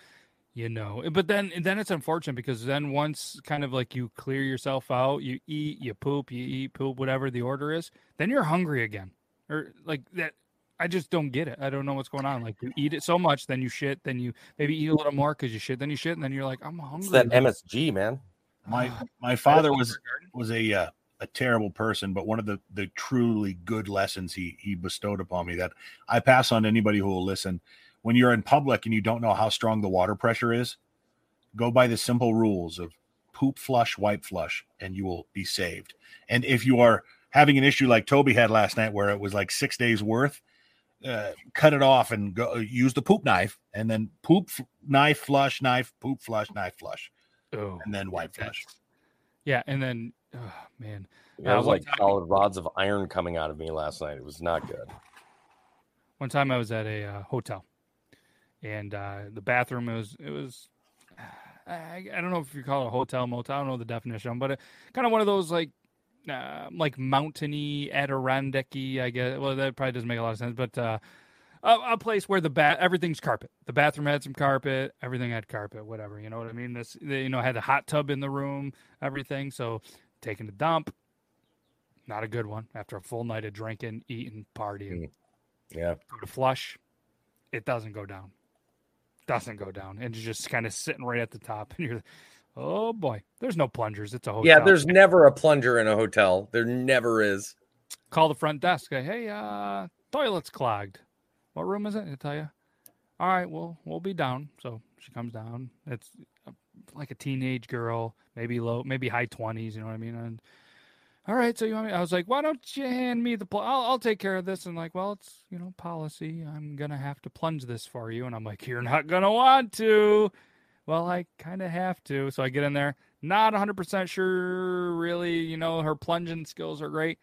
Speaker 1: you know, eh, but then then it's unfortunate because then once kind of like you clear yourself out, you eat, you poop, you eat, poop, whatever the order is, then you're hungry again, or like that. I just don't get it. I don't know what's going on. Like you eat it so much, then you shit, then you maybe eat a little more because you shit, then you shit, and then you're like, I'm hungry.
Speaker 3: It's that MSG, man.
Speaker 4: My (sighs) my father was was a uh, a terrible person, but one of the the truly good lessons he he bestowed upon me that I pass on to anybody who will listen. When you're in public and you don't know how strong the water pressure is, go by the simple rules of poop flush, wipe flush, and you will be saved. And if you are having an issue like Toby had last night, where it was like six days worth, uh, cut it off and go use the poop knife, and then poop f- knife, flush, knife, poop, flush, knife, flush, oh, and then wipe flush.
Speaker 1: Yeah, and then oh, man,
Speaker 3: yeah, it was uh, like time, solid rods of iron coming out of me last night. It was not good.
Speaker 1: One time I was at a uh, hotel, and uh, the bathroom it was it was. I, I don't know if you call it a hotel motel. I don't know the definition, but it, kind of one of those like uh, like mountainy Adirondacky, I guess. Well, that probably doesn't make a lot of sense, but uh, a, a, place where the bat everything's carpet. The bathroom had some carpet. Everything had carpet. Whatever, you know what I mean. This, they, you know, had a hot tub in the room. Everything. So taking a dump, not a good one after a full night of drinking, eating, partying. Mm.
Speaker 3: Yeah.
Speaker 1: Go to flush, it doesn't go down. Doesn't go down, and it's just kind of sitting right at the top, (laughs) and you're. Oh boy, there's no plungers. It's a hotel.
Speaker 3: Yeah, there's never a plunger in a hotel. There never is.
Speaker 1: Call the front desk. Hey, uh, toilet's clogged. What room is it? I tell you. All right, well, we'll be down. So she comes down. It's uh, like a teenage girl, maybe low, maybe high twenties. You know what I mean? And all right, so you want me? I was like, why don't you hand me the? Pl- I'll, I'll take care of this. And like, well, it's you know policy. I'm gonna have to plunge this for you. And I'm like, you're not gonna want to. Well, I kind of have to. So I get in there, not 100% sure, really. You know, her plunging skills are great.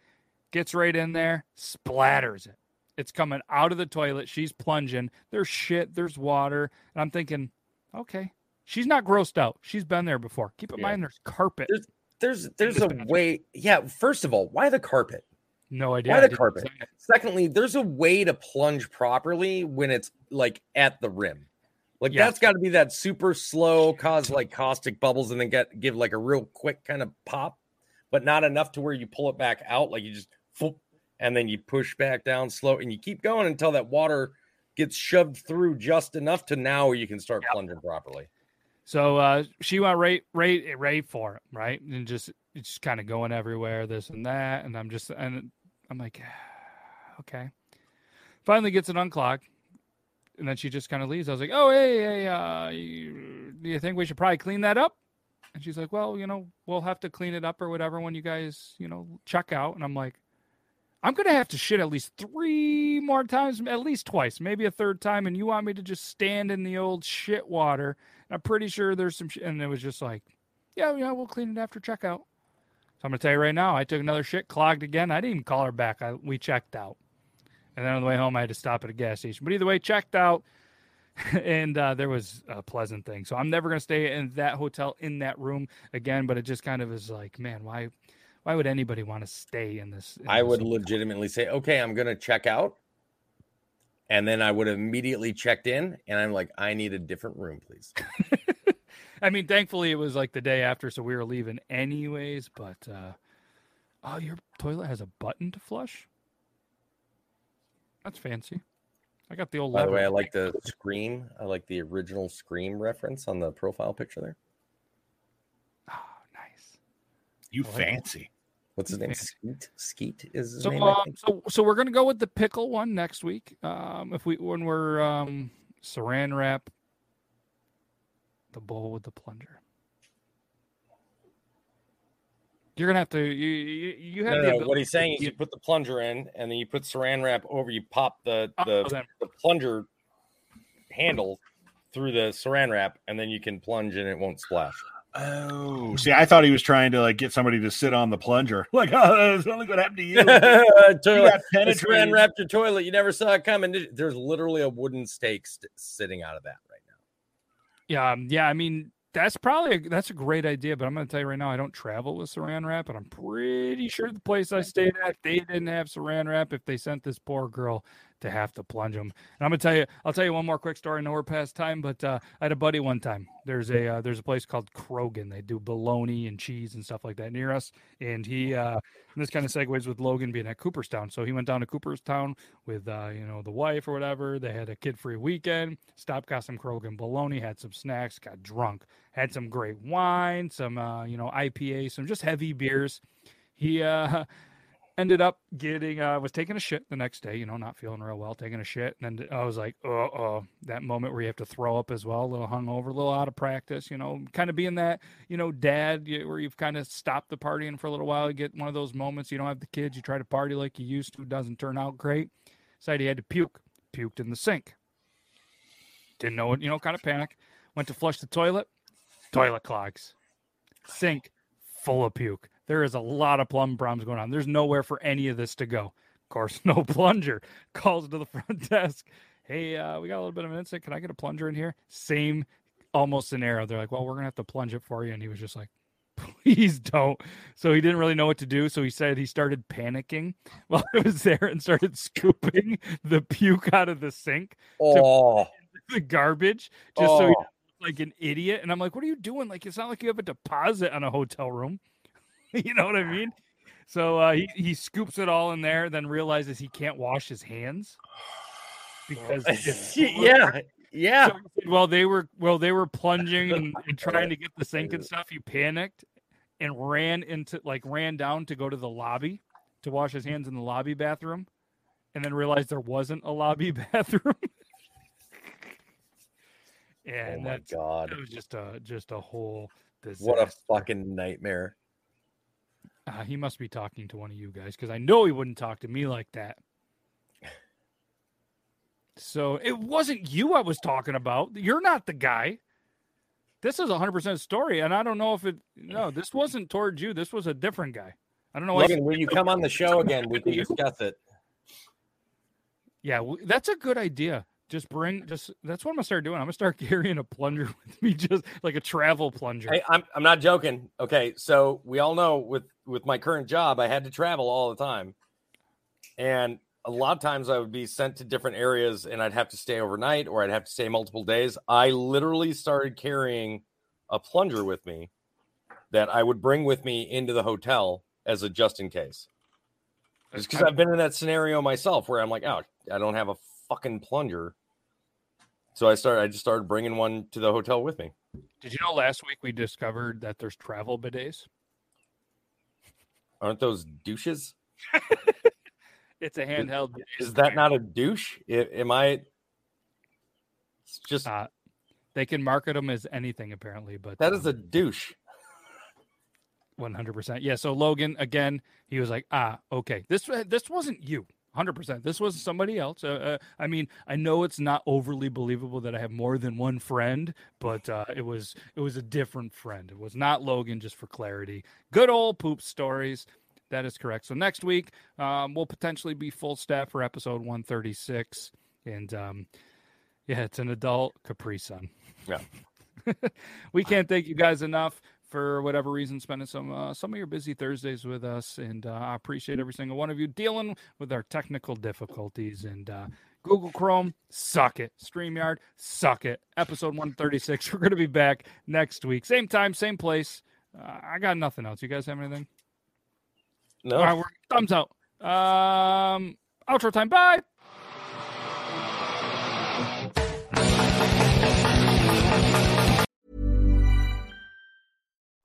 Speaker 1: Gets right in there, splatters it. It's coming out of the toilet. She's plunging. There's shit, there's water. And I'm thinking, okay, she's not grossed out. She's been there before. Keep in yeah. mind, there's carpet.
Speaker 3: There's there's, there's a way. Yeah. First of all, why the carpet?
Speaker 1: No idea.
Speaker 3: Why the carpet? Secondly, there's a way to plunge properly when it's like at the rim. Like yeah. that's got to be that super slow, cause like caustic bubbles, and then get give like a real quick kind of pop, but not enough to where you pull it back out. Like you just, and then you push back down slow, and you keep going until that water gets shoved through just enough to now where you can start yep. plunging properly.
Speaker 1: So uh, she went right, right, right for him, right, and just just kind of going everywhere, this and that, and I'm just, and I'm like, (sighs) okay. Finally gets it unclogged and then she just kind of leaves. I was like, "Oh, hey, hey, uh, you, do you think we should probably clean that up?" And she's like, "Well, you know, we'll have to clean it up or whatever when you guys, you know, check out." And I'm like, "I'm gonna have to shit at least three more times, at least twice, maybe a third time, and you want me to just stand in the old shit water?" And I'm pretty sure there's some, sh-. and it was just like, "Yeah, yeah, we'll clean it after checkout." So I'm gonna tell you right now, I took another shit, clogged again. I didn't even call her back. I, we checked out. And then on the way home, I had to stop at a gas station. But either way, checked out, (laughs) and uh, there was a pleasant thing. So I'm never going to stay in that hotel in that room again. But it just kind of is like, man, why, Why would anybody want to stay in this? in
Speaker 3: I
Speaker 1: this
Speaker 3: would
Speaker 1: hotel?
Speaker 3: legitimately say, okay, I'm gonna check out, and then I would have immediately checked in, and I'm like, I need a different room, please. (laughs)
Speaker 1: I mean, thankfully it was like the day after, so we were leaving anyways. But uh, oh, your toilet has a button to flush. That's fancy. I got the old.
Speaker 3: By the way, I like the scream. I like the original scream reference on the profile picture there.
Speaker 1: Oh, nice.
Speaker 4: You
Speaker 1: I like it.
Speaker 4: fancy.
Speaker 3: What's his name?
Speaker 1: Fancy.
Speaker 3: Skeet. Skeet is his
Speaker 1: So,
Speaker 3: name.
Speaker 1: Um, so, so we're gonna go with the pickle one next week. Um, if we when we're um, saran wrap the bowl with the plunger. You're gonna have to. You you, you have
Speaker 3: No,
Speaker 1: the
Speaker 3: no, no, what he's saying is
Speaker 1: you-
Speaker 3: you put the plunger in, and then you put saran wrap over. You pop the
Speaker 1: Oh,
Speaker 3: the,
Speaker 1: then-
Speaker 3: the plunger handle through the saran wrap, and then you can plunge, and it won't splash.
Speaker 4: Oh, see, I thought he was trying to like get somebody to sit on the plunger. (laughs) Like, oh, look what happened to you. (laughs) You
Speaker 3: toilet,
Speaker 4: got
Speaker 3: the
Speaker 4: penetrated.
Speaker 3: saran wrapped your toilet. You never saw it coming. There's literally a wooden stake st- sitting out of that right now.
Speaker 1: Yeah, um, yeah. I mean, that's probably a, that's a great idea. But I'm going to tell you right now, I don't travel with Saran wrap, and I'm pretty sure the place I stayed at they didn't have Saran wrap. If they sent this poor girl to have to plunge them, and I'm to tell you, I'll tell you one more quick story. I know we're past time, but uh, I had a buddy one time. There's a uh, there's a place called Krogan. They do bologna and cheese and stuff like that near us, and he uh, and this kind of segues with Logan being at Cooperstown. So he went down to Cooperstown with uh, you know the wife or whatever. They had a kid free weekend. Stopped, got some Krogan bologna, had some snacks, got drunk, had some great wine, some uh, you know IPA, some just heavy beers. He uh, ended up getting uh, was taking a shit the next day. You know, not feeling real well, taking a shit, and then I was like, uh oh, that moment where you have to throw up as well, a little hungover, a little out of practice. You know, kind of being that you know dad where you've kind of stopped the partying for a little while. You get one of those moments. You don't have the kids. You try to party like you used to. Doesn't turn out great. said he had to puke. Puked in the sink. Didn't know it. You know, kind of panic. Went to flush the toilet. Toilet clogs. Sink full of puke. There is a lot of plum problems going on. There's nowhere for any of this to go. Of course, (laughs) no plunger. Calls to the front (laughs) desk. Hey, uh, we got a little bit of an incident. Can I get a plunger in here? Same almost scenario. They're like, well, we're gonna have to plunge it for you. And he was just like, (laughs) please don't. So he didn't really know what to do. So he said he started panicking while I was there and started scooping the puke out of the sink,
Speaker 3: Oh,
Speaker 1: the garbage, just so he
Speaker 3: oh.
Speaker 1: like an idiot. And I'm like, what are you doing? Like, it's not like you have a deposit on a hotel room. (laughs) you know what I mean? So uh, he, he scoops it all in there, then realizes he can't wash his hands (sighs) because (laughs) (laughs)
Speaker 3: yeah, yeah.
Speaker 1: So said, well, they were well, they were plunging and, and trying to get the sink and stuff. He panicked and ran into like ran down to go to the lobby to wash his hands in the lobby bathroom, and then realized there wasn't a lobby bathroom.
Speaker 3: oh
Speaker 1: and
Speaker 3: my
Speaker 1: that's
Speaker 3: god,
Speaker 1: it was just a just a whole this
Speaker 3: what a fucking nightmare.
Speaker 1: Uh, he must be talking to one of you guys because I know he wouldn't talk to me like that. So it wasn't you I was talking about. You're not the guy. This is a hundred percent story, and I don't know if it. No, this wasn't towards you. This was a different guy. I don't know. why-
Speaker 3: Logan, will you come on the show again? We can (laughs) discuss it.
Speaker 1: Yeah, that's a good idea. Just bring. Just that's what I'm gonna start doing. I'm gonna start (laughs) carrying a plunger (laughs) with me, just like a travel plunger.
Speaker 3: Hey, I'm I'm not joking. Okay, so we all know with with my current job, I had to travel all the time, and a lot of times I would be sent to different areas, and I'd have to stay overnight, or I'd have to stay multiple days. I literally started carrying a plunger with me that I would bring with me into the hotel as a just in case. Just because I've been in that scenario myself, where I'm like, oh, I don't have a fucking plunger. So I started. I just started bringing one to the hotel with me.
Speaker 1: Did you know last week we discovered that there's travel bidets?
Speaker 3: Aren't those douches? (laughs)
Speaker 1: It's a handheld. bidet.
Speaker 3: Is that not a douche? Am I? It's just
Speaker 1: Uh, they can market them as anything apparently, but
Speaker 3: that is
Speaker 1: um,
Speaker 3: a douche.
Speaker 1: One hundred percent. Yeah. So Logan again, he was like, ah, okay, this this wasn't you. Hundred percent. This was somebody else. Uh, uh, I mean, I know it's not overly believable that I have more than one friend, but uh, it was it was a different friend. It was not Logan. Just for clarity, good old poop stories. That is correct. So next week, um, we'll potentially be full staff for episode one thirty six, and um, yeah, it's an adult Capri Sun.
Speaker 3: Yeah. (laughs)
Speaker 1: we can't thank you guys enough for whatever reason, spending some uh, some of your busy Thursdays with us, and uh, I appreciate every single one of you dealing with our technical difficulties. And uh, Google Chrome, suck it. Streamyard, suck it. Episode 136. (laughs) We're going to be back next week, same time, same place. Uh, I got nothing else. You guys have anything?
Speaker 3: No.
Speaker 1: All right, we're, thumbs out. Um, outro time. Bye.